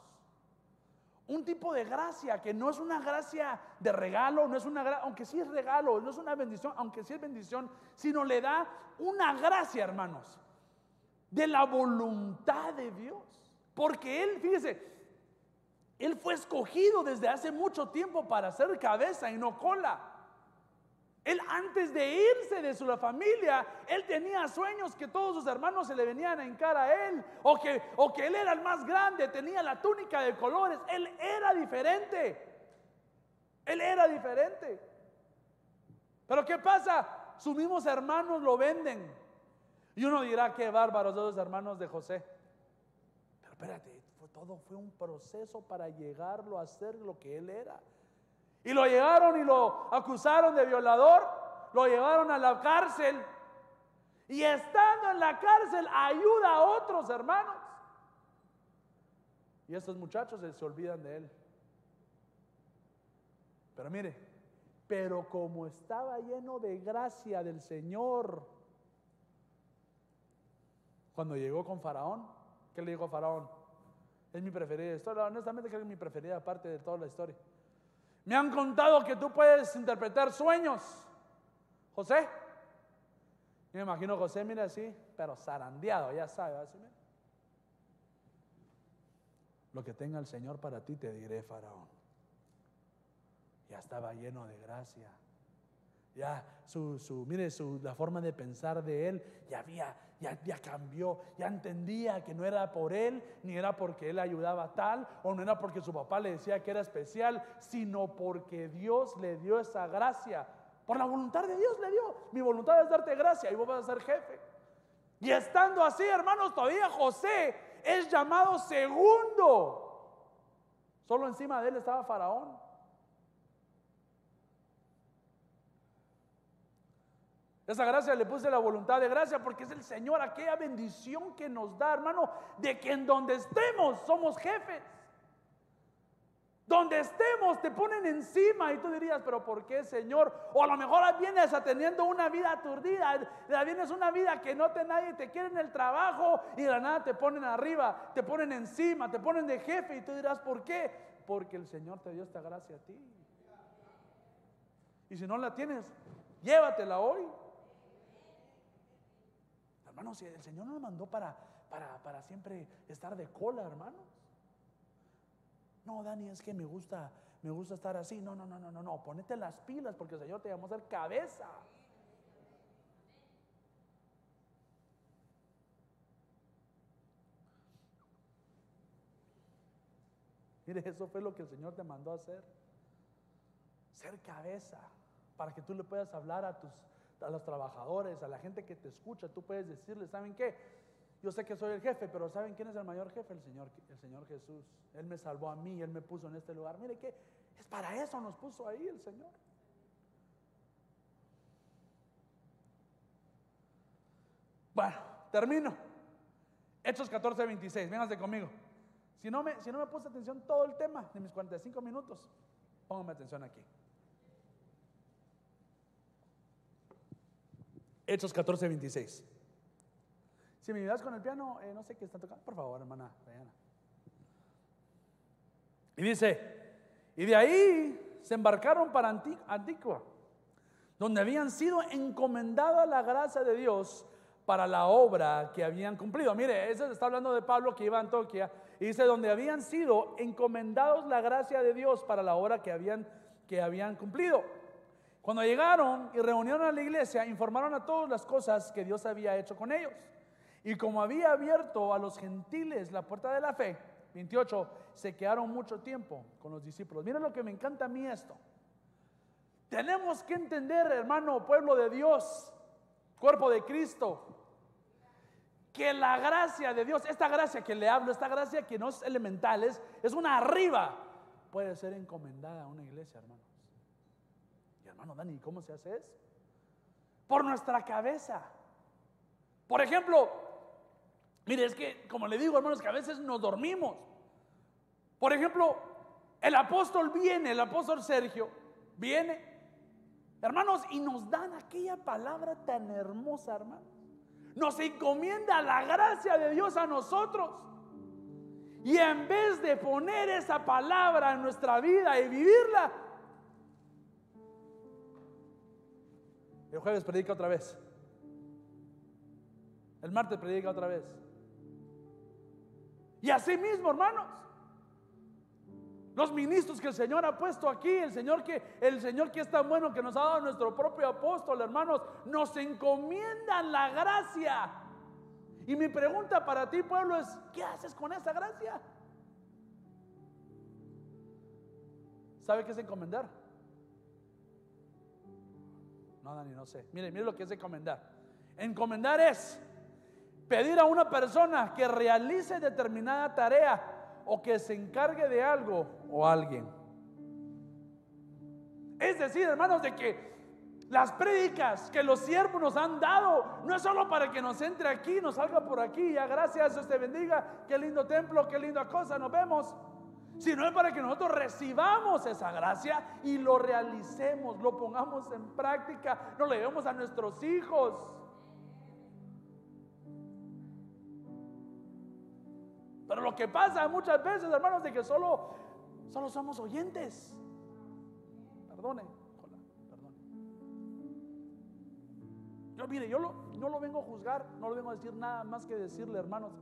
Un tipo de gracia que no es una gracia de regalo, no es una aunque sí es regalo, no es una bendición, aunque sí es bendición, sino le da una gracia, hermanos, de la voluntad de Dios. Porque él, fíjese, él fue escogido desde hace mucho tiempo para ser cabeza y no cola. Él antes de irse de su familia, él tenía sueños que todos sus hermanos se le venían a encar a él, o que, o que él era el más grande, tenía la túnica de colores, él era diferente. Él era diferente. Pero ¿qué pasa? Sus mismos hermanos lo venden. Y uno dirá, qué bárbaros los hermanos de José. Pero espérate, todo fue un proceso para llegarlo a ser lo que él era. Y lo llegaron y lo acusaron de violador, lo llevaron a la cárcel. Y estando en la cárcel ayuda a otros hermanos. Y estos muchachos se olvidan de él. Pero mire, pero como estaba lleno de gracia del Señor, cuando llegó con Faraón, ¿qué le dijo a Faraón? Es mi preferida historia. Honestamente creo que es mi preferida aparte de toda la historia. Me han contado que tú puedes interpretar sueños. José. Yo me imagino José, mira así, pero zarandeado, ya sabe. Lo que tenga el Señor para ti te diré, Faraón. Ya estaba lleno de gracia. Ya su, su mire, su, la forma de pensar de él ya había, ya, cambió, ya entendía que no era por él, ni era porque él ayudaba tal, o no era porque su papá le decía que era especial, sino porque Dios le dio esa gracia. Por la voluntad de Dios le dio. Mi voluntad es darte gracia y vos vas a ser jefe. Y estando así, hermanos, todavía José es llamado segundo. Solo encima de él estaba Faraón. Esa gracia le puse la voluntad de gracia porque es el Señor, aquella bendición que nos da, hermano, de que en donde estemos somos jefes. Donde estemos te ponen encima y tú dirías, pero ¿por qué, Señor? O a lo mejor vienes atendiendo una vida aturdida, vienes una vida que no te nadie te quiere en el trabajo y de la nada te ponen arriba, te ponen encima, te ponen de jefe y tú dirás, ¿por qué? Porque el Señor te dio esta gracia a ti. Y si no la tienes, llévatela hoy. Hermanos, el Señor no nos mandó para, para, siempre estar de cola, hermanos. No, Dani, es que me gusta, me gusta estar así. No, no, no, no, no, no. Ponete las pilas porque el Señor te llamó a ser cabeza. Mire, eso fue lo que el Señor te mandó a hacer. Ser cabeza. Para que tú le puedas hablar a tus, a los trabajadores, a la gente que te escucha, tú puedes decirle, ¿saben qué? Yo sé que soy el jefe, pero ¿saben quién es el mayor jefe? El Señor, el Señor Jesús. Él me salvó a mí, Él me puso en este lugar. Mire que es para eso nos puso ahí el Señor. Bueno, termino. Hechos 14, 26. Vénganse conmigo. Si no, me, si no me puse atención todo el tema de mis 45 minutos, pónganme atención aquí. Hechos 14, 26. Si me ayudas con el piano, eh, no sé qué está tocando, por favor, hermana Diana. Y dice, y de ahí se embarcaron para Antigua, donde habían sido encomendadas la gracia de Dios para la obra que habían cumplido. Mire, eso está hablando de Pablo que iba a Antoquia, y dice, donde habían sido encomendados la gracia de Dios para la obra que habían, que habían cumplido. Cuando llegaron y reunieron a la iglesia, informaron a todos las cosas que Dios había hecho con ellos. Y como había abierto a los gentiles la puerta de la fe, 28, se quedaron mucho tiempo con los discípulos. Miren lo que me encanta a mí esto. Tenemos que entender, hermano, pueblo de Dios, cuerpo de Cristo, que la gracia de Dios, esta gracia que le hablo, esta gracia que no es elemental, es, es una arriba, puede ser encomendada a una iglesia, hermano hermano Dani, ¿cómo se hace eso? Por nuestra cabeza. Por ejemplo, Mire, es que, como le digo, hermanos, que a veces nos dormimos. Por ejemplo, el apóstol viene, el apóstol Sergio viene, hermanos, y nos dan aquella palabra tan hermosa, hermanos. Nos encomienda la gracia de Dios a nosotros. Y en vez de poner esa palabra en nuestra vida y vivirla, el jueves predica otra vez. El martes predica otra vez. Y así mismo, hermanos. Los ministros que el Señor ha puesto aquí, el Señor que el Señor que es tan bueno que nos ha dado nuestro propio apóstol, hermanos, nos encomiendan la gracia. Y mi pregunta para ti, pueblo, es, ¿qué haces con esa gracia? ¿Sabe qué es encomendar? No, Dani, no sé. Mire, mire lo que es encomendar. Encomendar es pedir a una persona que realice determinada tarea o que se encargue de algo o alguien. Es decir, hermanos, de que las prédicas que los siervos nos han dado no es solo para que nos entre aquí, nos salga por aquí, ya gracias, Dios te bendiga, qué lindo templo, qué linda cosa, nos vemos. Sino es para que nosotros recibamos esa gracia y lo realicemos, lo pongamos en práctica, lo llevemos a nuestros hijos. Pero lo que pasa muchas veces, hermanos, de que solo, solo somos oyentes. Perdone, perdone. Yo, mire, yo no lo vengo a juzgar, no lo vengo a decir nada más que decirle, hermanos,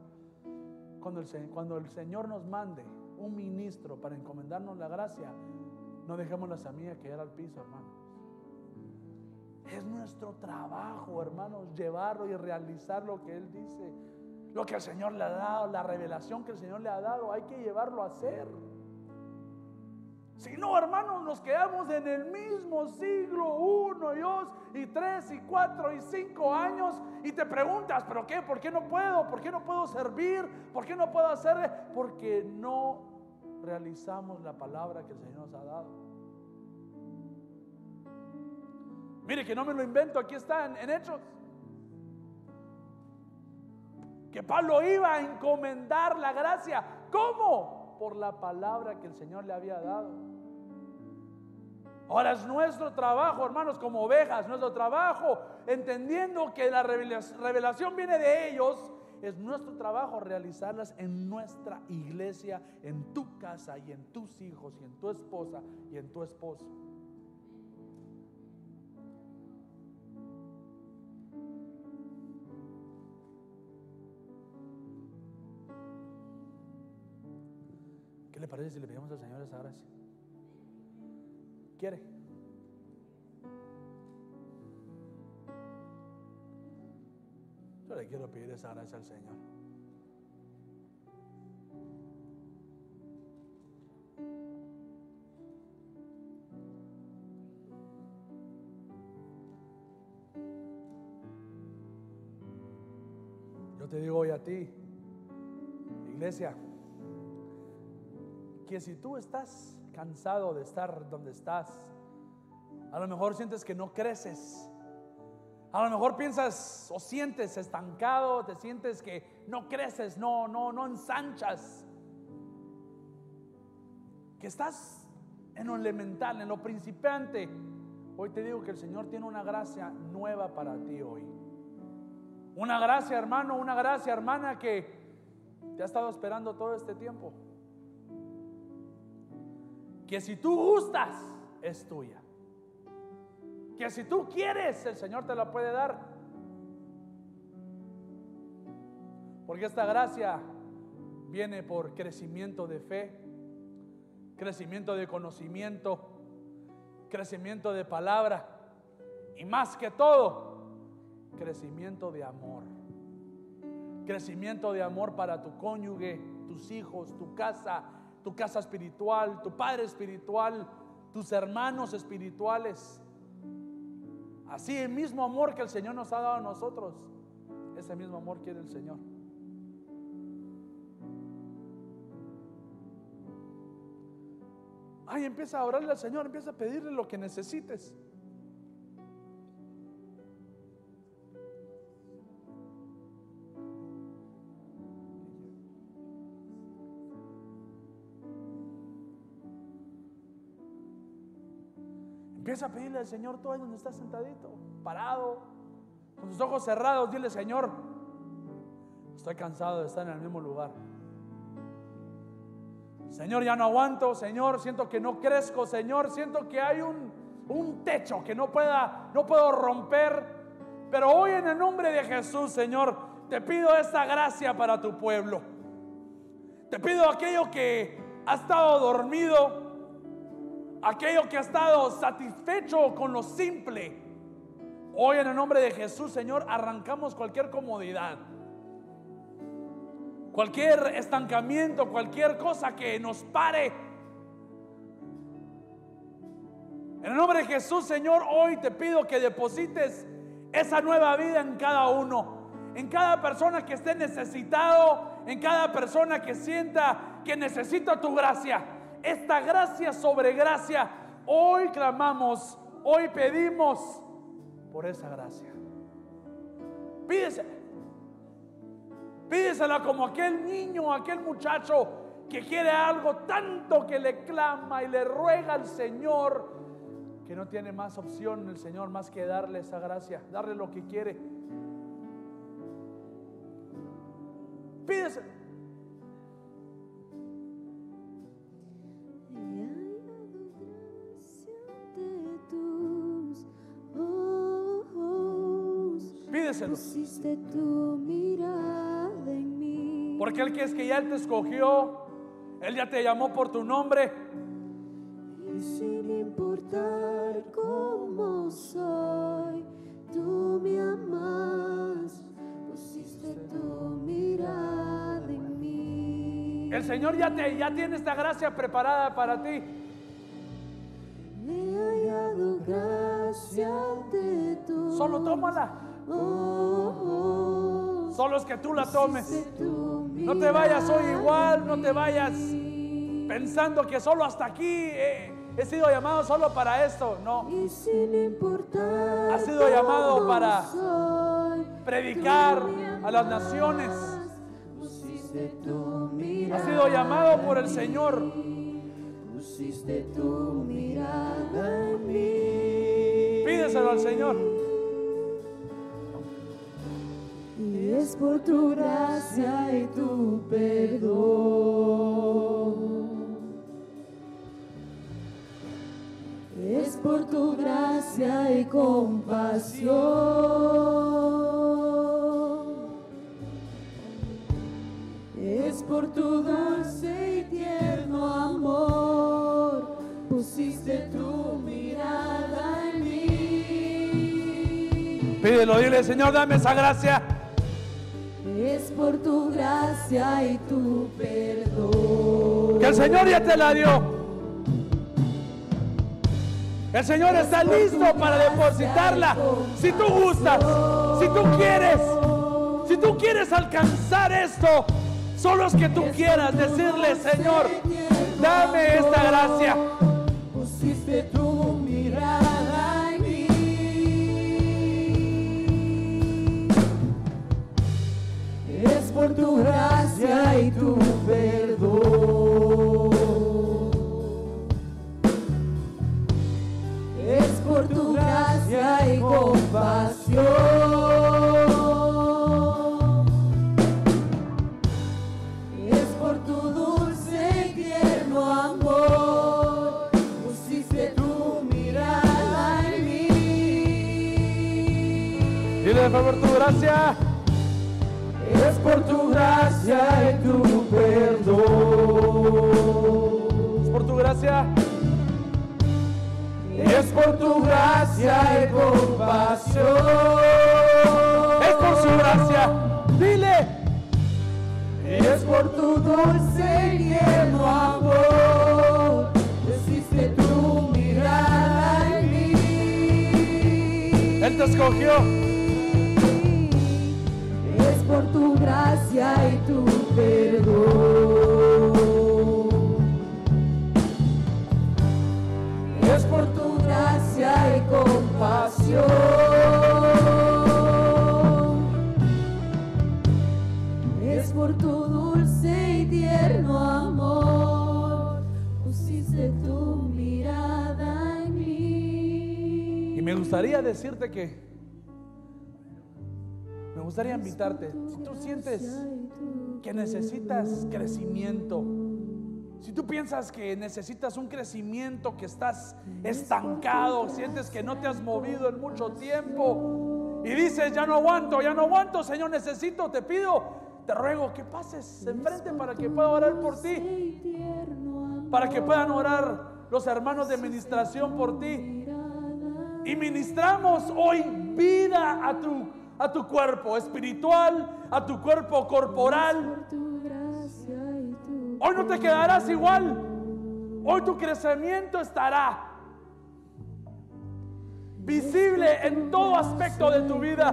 cuando el Señor nos mande un ministro para encomendarnos la gracia, no dejemos la semilla que era al piso, hermanos. Es nuestro trabajo, hermanos, llevarlo y realizar lo que Él dice. Lo que el Señor le ha dado, la revelación que el Señor le ha dado, hay que llevarlo a hacer. Si no, hermanos, nos quedamos en el mismo siglo, uno y dos y tres y cuatro y cinco años y te preguntas, ¿pero qué? ¿Por qué no puedo? ¿Por qué no puedo servir? ¿Por qué no puedo hacer? Porque no realizamos la palabra que el Señor nos ha dado. Mire que no me lo invento, aquí está en, en Hechos que Pablo iba a encomendar la gracia. ¿Cómo? Por la palabra que el Señor le había dado. Ahora es nuestro trabajo, hermanos, como ovejas, nuestro trabajo, entendiendo que la revelación viene de ellos, es nuestro trabajo realizarlas en nuestra iglesia, en tu casa y en tus hijos y en tu esposa y en tu esposo. ¿Qué le parece si le pedimos al Señor esa gracia? ¿Quiere? Yo le quiero pedir esa gracia al Señor. Yo te digo hoy a ti, iglesia, que si tú estás cansado de estar donde estás, a lo mejor sientes que no creces. A lo mejor piensas o sientes estancado, te sientes que no creces, no, no, no ensanchas. Que estás en lo elemental, en lo principiante. Hoy te digo que el Señor tiene una gracia nueva para ti hoy. Una gracia, hermano, una gracia, hermana, que te ha estado esperando todo este tiempo que si tú gustas, es tuya. Que si tú quieres, el Señor te la puede dar. Porque esta gracia viene por crecimiento de fe, crecimiento de conocimiento, crecimiento de palabra y más que todo, crecimiento de amor. Crecimiento de amor para tu cónyuge, tus hijos, tu casa, tu casa espiritual, tu padre espiritual, tus hermanos espirituales. Así el mismo amor que el Señor nos ha dado a nosotros, ese mismo amor quiere el Señor. Ay, empieza a orarle al Señor, empieza a pedirle lo que necesites. Empieza a pedirle al Señor todo ahí donde estás sentadito, parado, con tus ojos cerrados. Dile, Señor, estoy cansado de estar en el mismo lugar. Señor, ya no aguanto, Señor, siento que no crezco, Señor, siento que hay un, un techo que no pueda, no puedo romper. Pero hoy en el nombre de Jesús, Señor, te pido esta gracia para tu pueblo. Te pido aquello que ha estado dormido, aquello que ha estado satisfecho con lo simple. Hoy en el nombre de Jesús, Señor, arrancamos cualquier comodidad. Cualquier estancamiento, cualquier cosa que nos pare. En el nombre de Jesús, Señor, hoy te pido que deposites esa nueva vida en cada uno. En cada persona que esté necesitado, en cada persona que sienta que necesita tu gracia. Esta gracia sobre gracia. Hoy clamamos, hoy pedimos por esa gracia. Pídesela. Pídesela como aquel niño, aquel muchacho que quiere algo tanto que le clama y le ruega al Señor que no tiene más opción el Señor más que darle esa gracia, darle lo que quiere. Pídese. Pídeselo. tu mirada en mí. Porque el que es que ya Él te escogió, Él ya te llamó por tu nombre. Y sin importar cómo soy, tú me amas. Pusiste tu mirada en mí. El Señor ya, te, ya tiene esta gracia preparada para ti. Me he hallado gracia de tu. Solo tómala. Solo es que tú la tomes. No te vayas hoy igual, no te vayas pensando que solo hasta aquí he sido llamado solo para esto. No, Has sido llamado para predicar a las naciones. Has sido llamado por el Señor. mí. Pusiste tu mirada en mí. Pídeselo al Señor. Y es por tu gracia y tu perdón. Es por tu gracia y compasión. Es por tu dulce y tierno amor. Pusiste tu mirada en mí. Pídelo, dile, Señor, dame esa gracia. Es por tu gracia y tu perdón. Que el Señor ya te la dio. El Señor está listo para depositarla. Si tú gustas, si tú quieres, si tú quieres alcanzar esto, solo es que tú quieras decirle, Señor, dame esta gracia. Pusiste tu por tu gracia y tu perdón. Es por tu gracia y compasión. Es por tu dulce y tierno amor, pusiste tu mirada en mí. Dile de favor tu gracia. Gracia y tu perdón. Es por tu gracia. Es por tu gracia y compasión. Es por su gracia. Dile. Es por tu dulce y tierno amor, pusiste tu mirada en mí. Él te escogió. Por tu gracia y tu perdón. Es por tu gracia y compasión. Es por tu dulce y tierno amor, pusiste tu mirada en mí. me gustaría decirte que, gustaría invitarte, si tú sientes que necesitas crecimiento, si tú piensas que necesitas un crecimiento, que estás estancado, sientes que no te has movido en mucho tiempo y dices, ya no aguanto, ya no aguanto, Señor, necesito, te pido, te ruego que pases enfrente para que pueda orar por ti, para que puedan orar los hermanos de administración por ti. Y ministramos hoy vida a tu, a tu cuerpo espiritual, a tu cuerpo corporal. Hoy no te quedarás igual. Hoy tu crecimiento estará visible en todo aspecto de tu vida.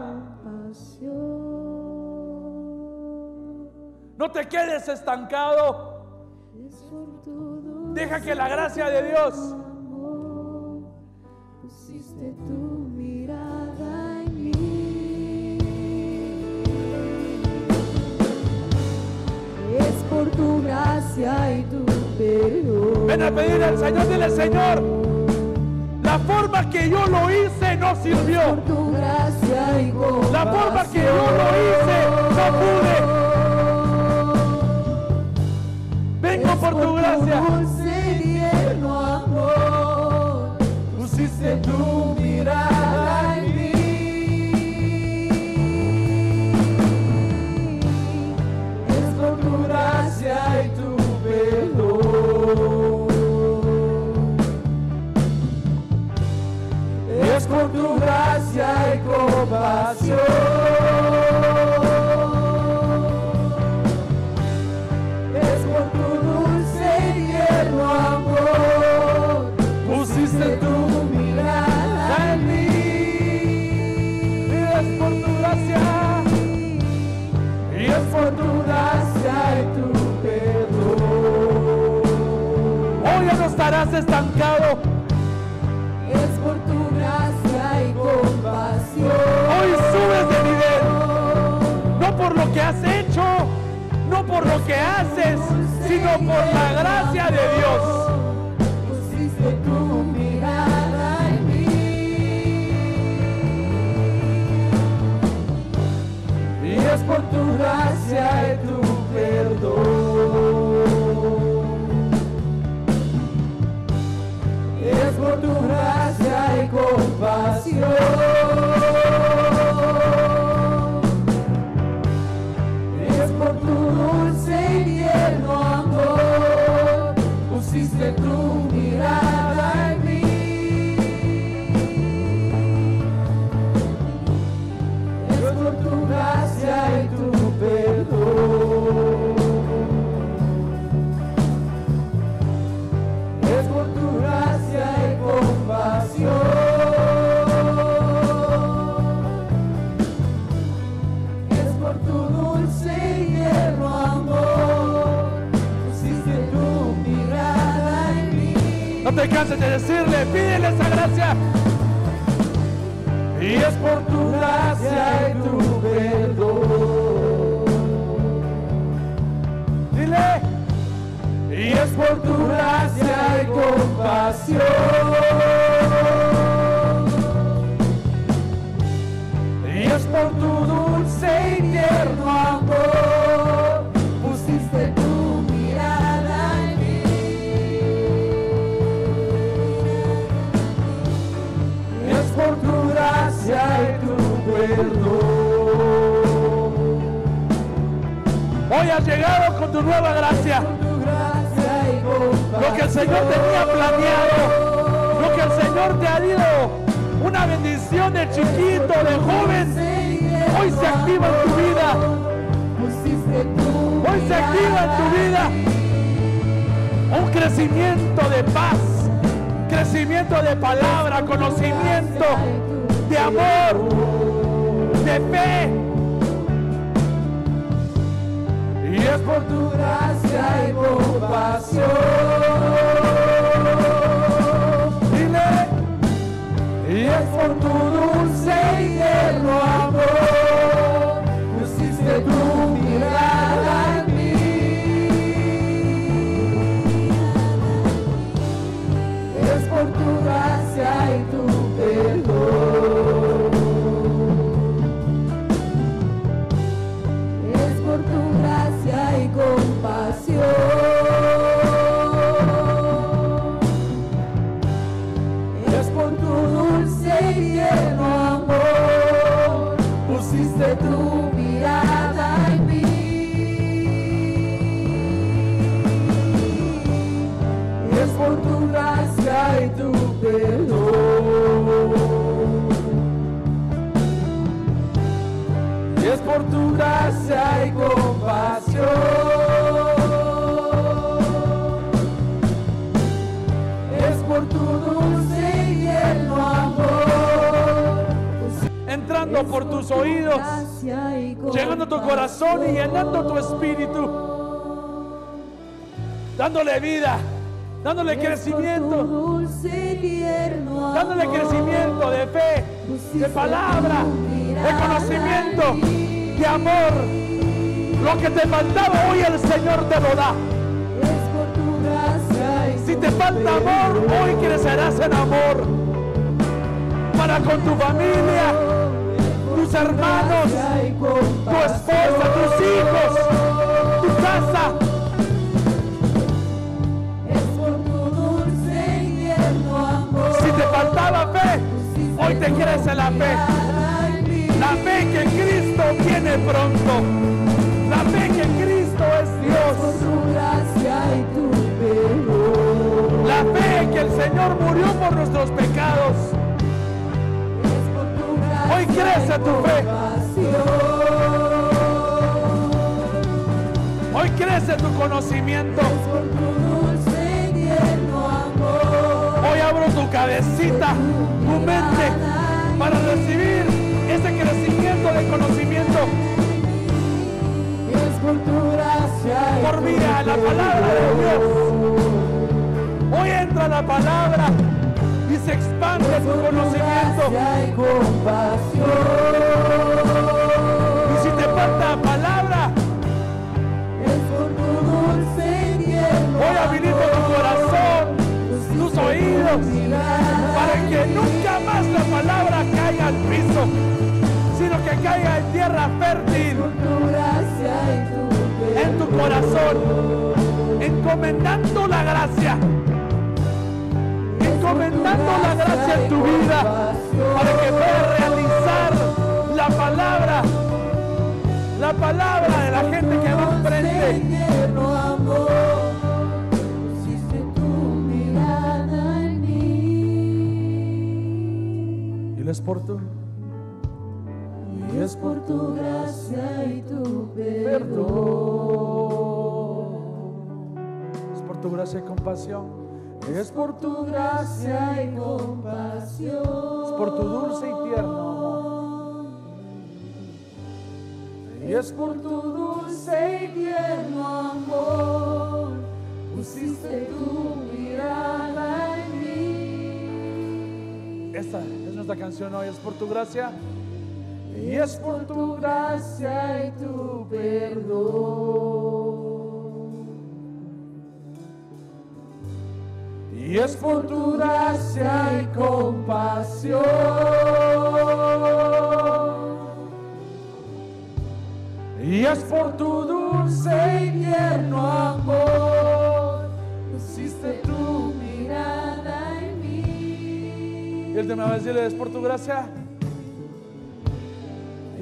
No te quedes estancado. Deja que la gracia de Dios por tu gracia y tu perdón. Ven a pedir al Señor, dile Señor, la forma que yo lo hice no sirvió. Por tu gracia y compasión. La forma que yo lo hice no pude. Vengo por tu gracia. dulce y tierno amor. Pusiste tu mirada Tu gracia y compasión. Es por tu dulce y tierno amor. Pusiste tu mirada en mí. Es por tu gracia. Y es por tu gracia y tu perdón. Hoy no estarás estancado. Que has hecho, no por lo que haces, sino por la gracia de Dios. Y es por tu gracia y tu perdón. Es por tu gracia y compasión. Por tu dulce y tierno amor. Pusiste tu De decirle, pídele esa gracia. Y es por tu gracia y tu perdón. Dile. Y es por tu gracia y compasión. Y es por tu has llegado con tu nueva gracia. Lo que el Señor tenía planeado. Lo que el Señor te ha dado. Una bendición de chiquito, de joven. Hoy se activa en tu vida. Hoy se activa en tu vida. Un crecimiento de paz. Crecimiento de palabra, conocimiento, de amor, de fe. Por tu gracia y compasión. Dile. Y es por tu dándole vida, dándole crecimiento, dándole crecimiento de fe, de palabra, de conocimiento, de amor. Lo que te faltaba hoy el Señor te lo da. Es por tu gracia y Si te falta amor, hoy crecerás en amor. Para con tu familia, tus hermanos, tu esposa, tus hijos, tu casa. Hoy te crece la fe. La fe que Cristo viene pronto. La fe que Cristo es Dios. La fe que el Señor murió por nuestros pecados. Hoy crece tu fe. Hoy crece tu conocimiento. Cabecita, tu mente, para recibir ese crecimiento de conocimiento por vía la palabra de Dios. Hoy entra la palabra y se expande tu conocimiento. Corazón, encomendando la gracia, encomendando la gracia en tu vida, para que puedas realizar la palabra, la palabra de la gente que va enfrente. Y es por tu, Y es por tu gracia y tu perdón. Tu gracia y compasión, Es por tu gracia y compasión. es por tu dulce y tierno amor. Y es por tu dulce y tierno amor, pusiste tu mirada en mí. Esta es nuestra canción hoy, es por tu gracia Y es por tu gracia y tu perdón. Y es por tu gracia y compasión. Y es por tu dulce y tierno amor, pusiste tu mirada en mí. Y él te me va a decir, es por tu gracia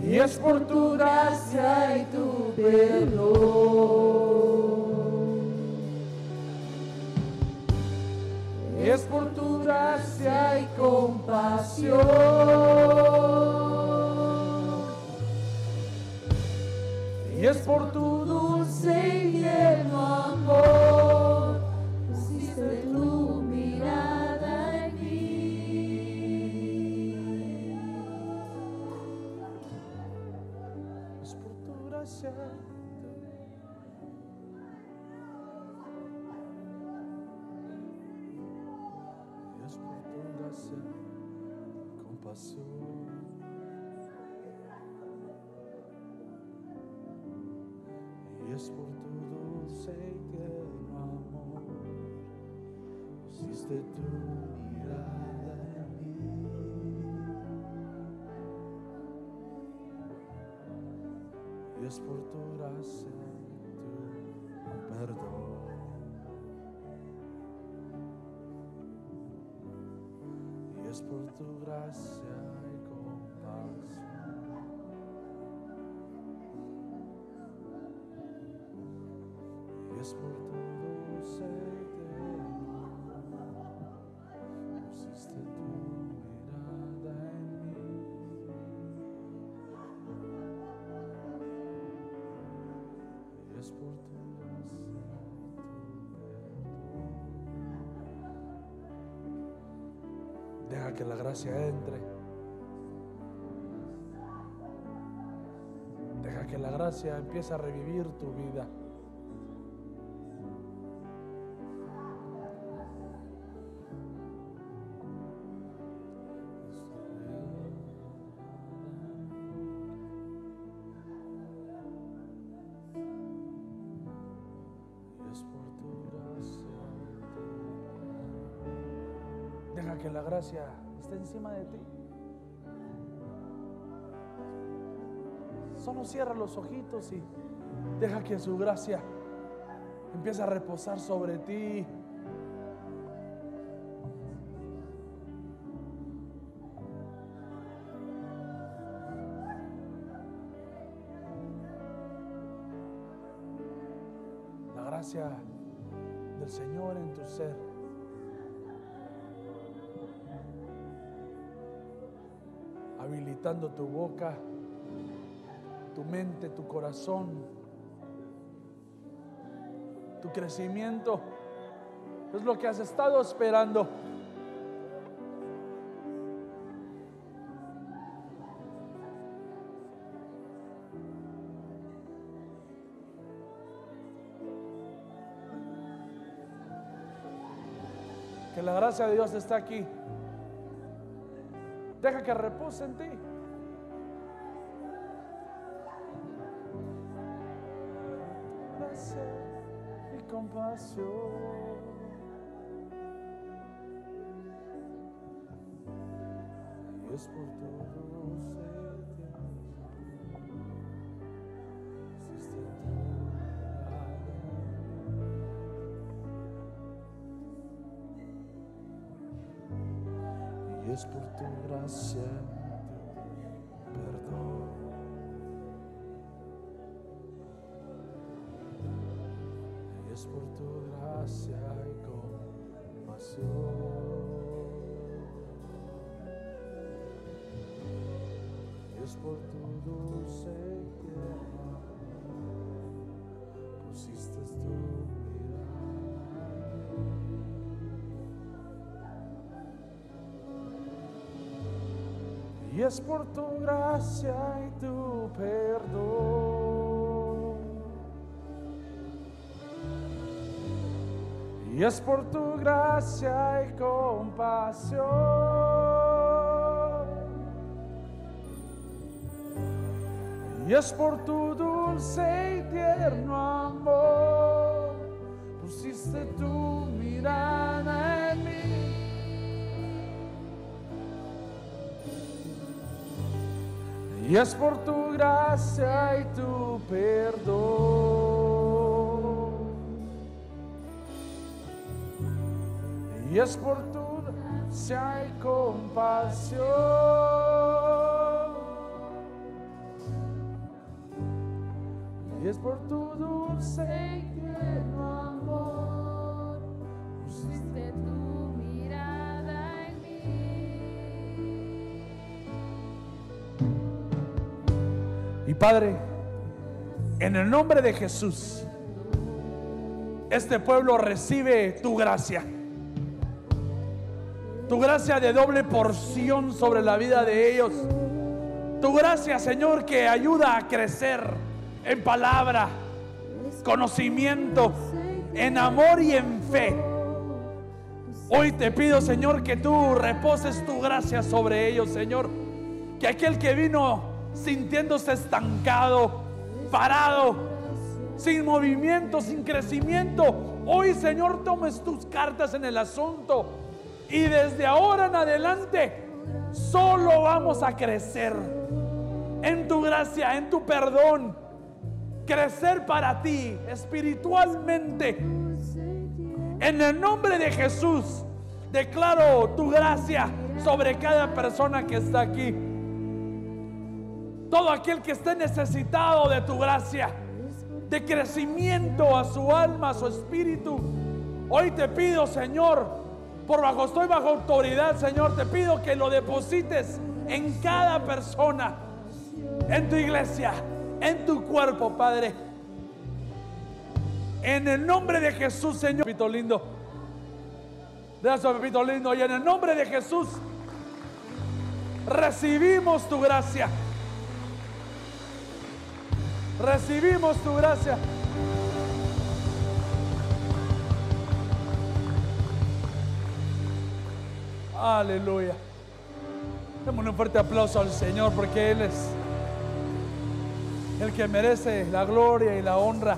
Y es por tu gracia y tu perdón. Es por tu gracia y compasión. Y es por tu dulce y tierno amor. Pusiste tu mirada en mí. es por tu gracia y es por tu dulce y tierno amor pusiste tu mirada en mí y es por tu gracia y tu perdón. Es por tu gracia y compasión. Que la gracia entre. Deja que la gracia empiece a revivir tu vida. Y de ti. Solo cierra los ojitos y deja que su gracia empiece a reposar sobre ti. Habilitando tu boca, tu mente, tu corazón, tu crecimiento. Es lo que has estado esperando. Que la gracia de Dios está aquí. Deja que repose en ti. Y compasión. Y es por tu dulce Es por tu gracia, perdón. Y es por tu gracia y compasión. Y es por tu dulce Y es por tu gracia y tu perdón. Y es por tu gracia y compasión. Y es por tu dulce y tierno amor. Pusiste tu mirada Y es por tu gracia y tu perdón. Y es por tu gracia y compasión. Y es por tu dulce y tierno amor. Padre, en el nombre de Jesús, este pueblo recibe tu gracia. Tu gracia de doble porción sobre la vida de ellos. Tu gracia, Señor, que ayuda a crecer en palabra, conocimiento, en amor y en fe. Hoy te pido, Señor, que tú reposes tu gracia sobre ellos, Señor. Que aquel que vino sintiéndose estancado, parado, sin movimiento, sin crecimiento, hoy, Señor, tomes tus cartas en el asunto. Y desde ahora en adelante, solo vamos a crecer en tu gracia, en tu perdón. Crecer para ti espiritualmente. En el nombre de Jesús, declaro tu gracia sobre cada persona que está aquí. Todo aquel que esté necesitado de tu gracia, de crecimiento a su alma, a su espíritu. Hoy te pido, Señor, por bajo estoy bajo autoridad, Señor, te pido que lo deposites en cada persona, en tu iglesia, en tu cuerpo, Padre. En el nombre de Jesús, Señor, Pepito lindo. Gracias, Pepito lindo. Y en el nombre de Jesús, Recibimos tu gracia. Recibimos tu gracia. Aleluya. Démosle un fuerte aplauso al Señor porque Él es el que merece la gloria y la honra.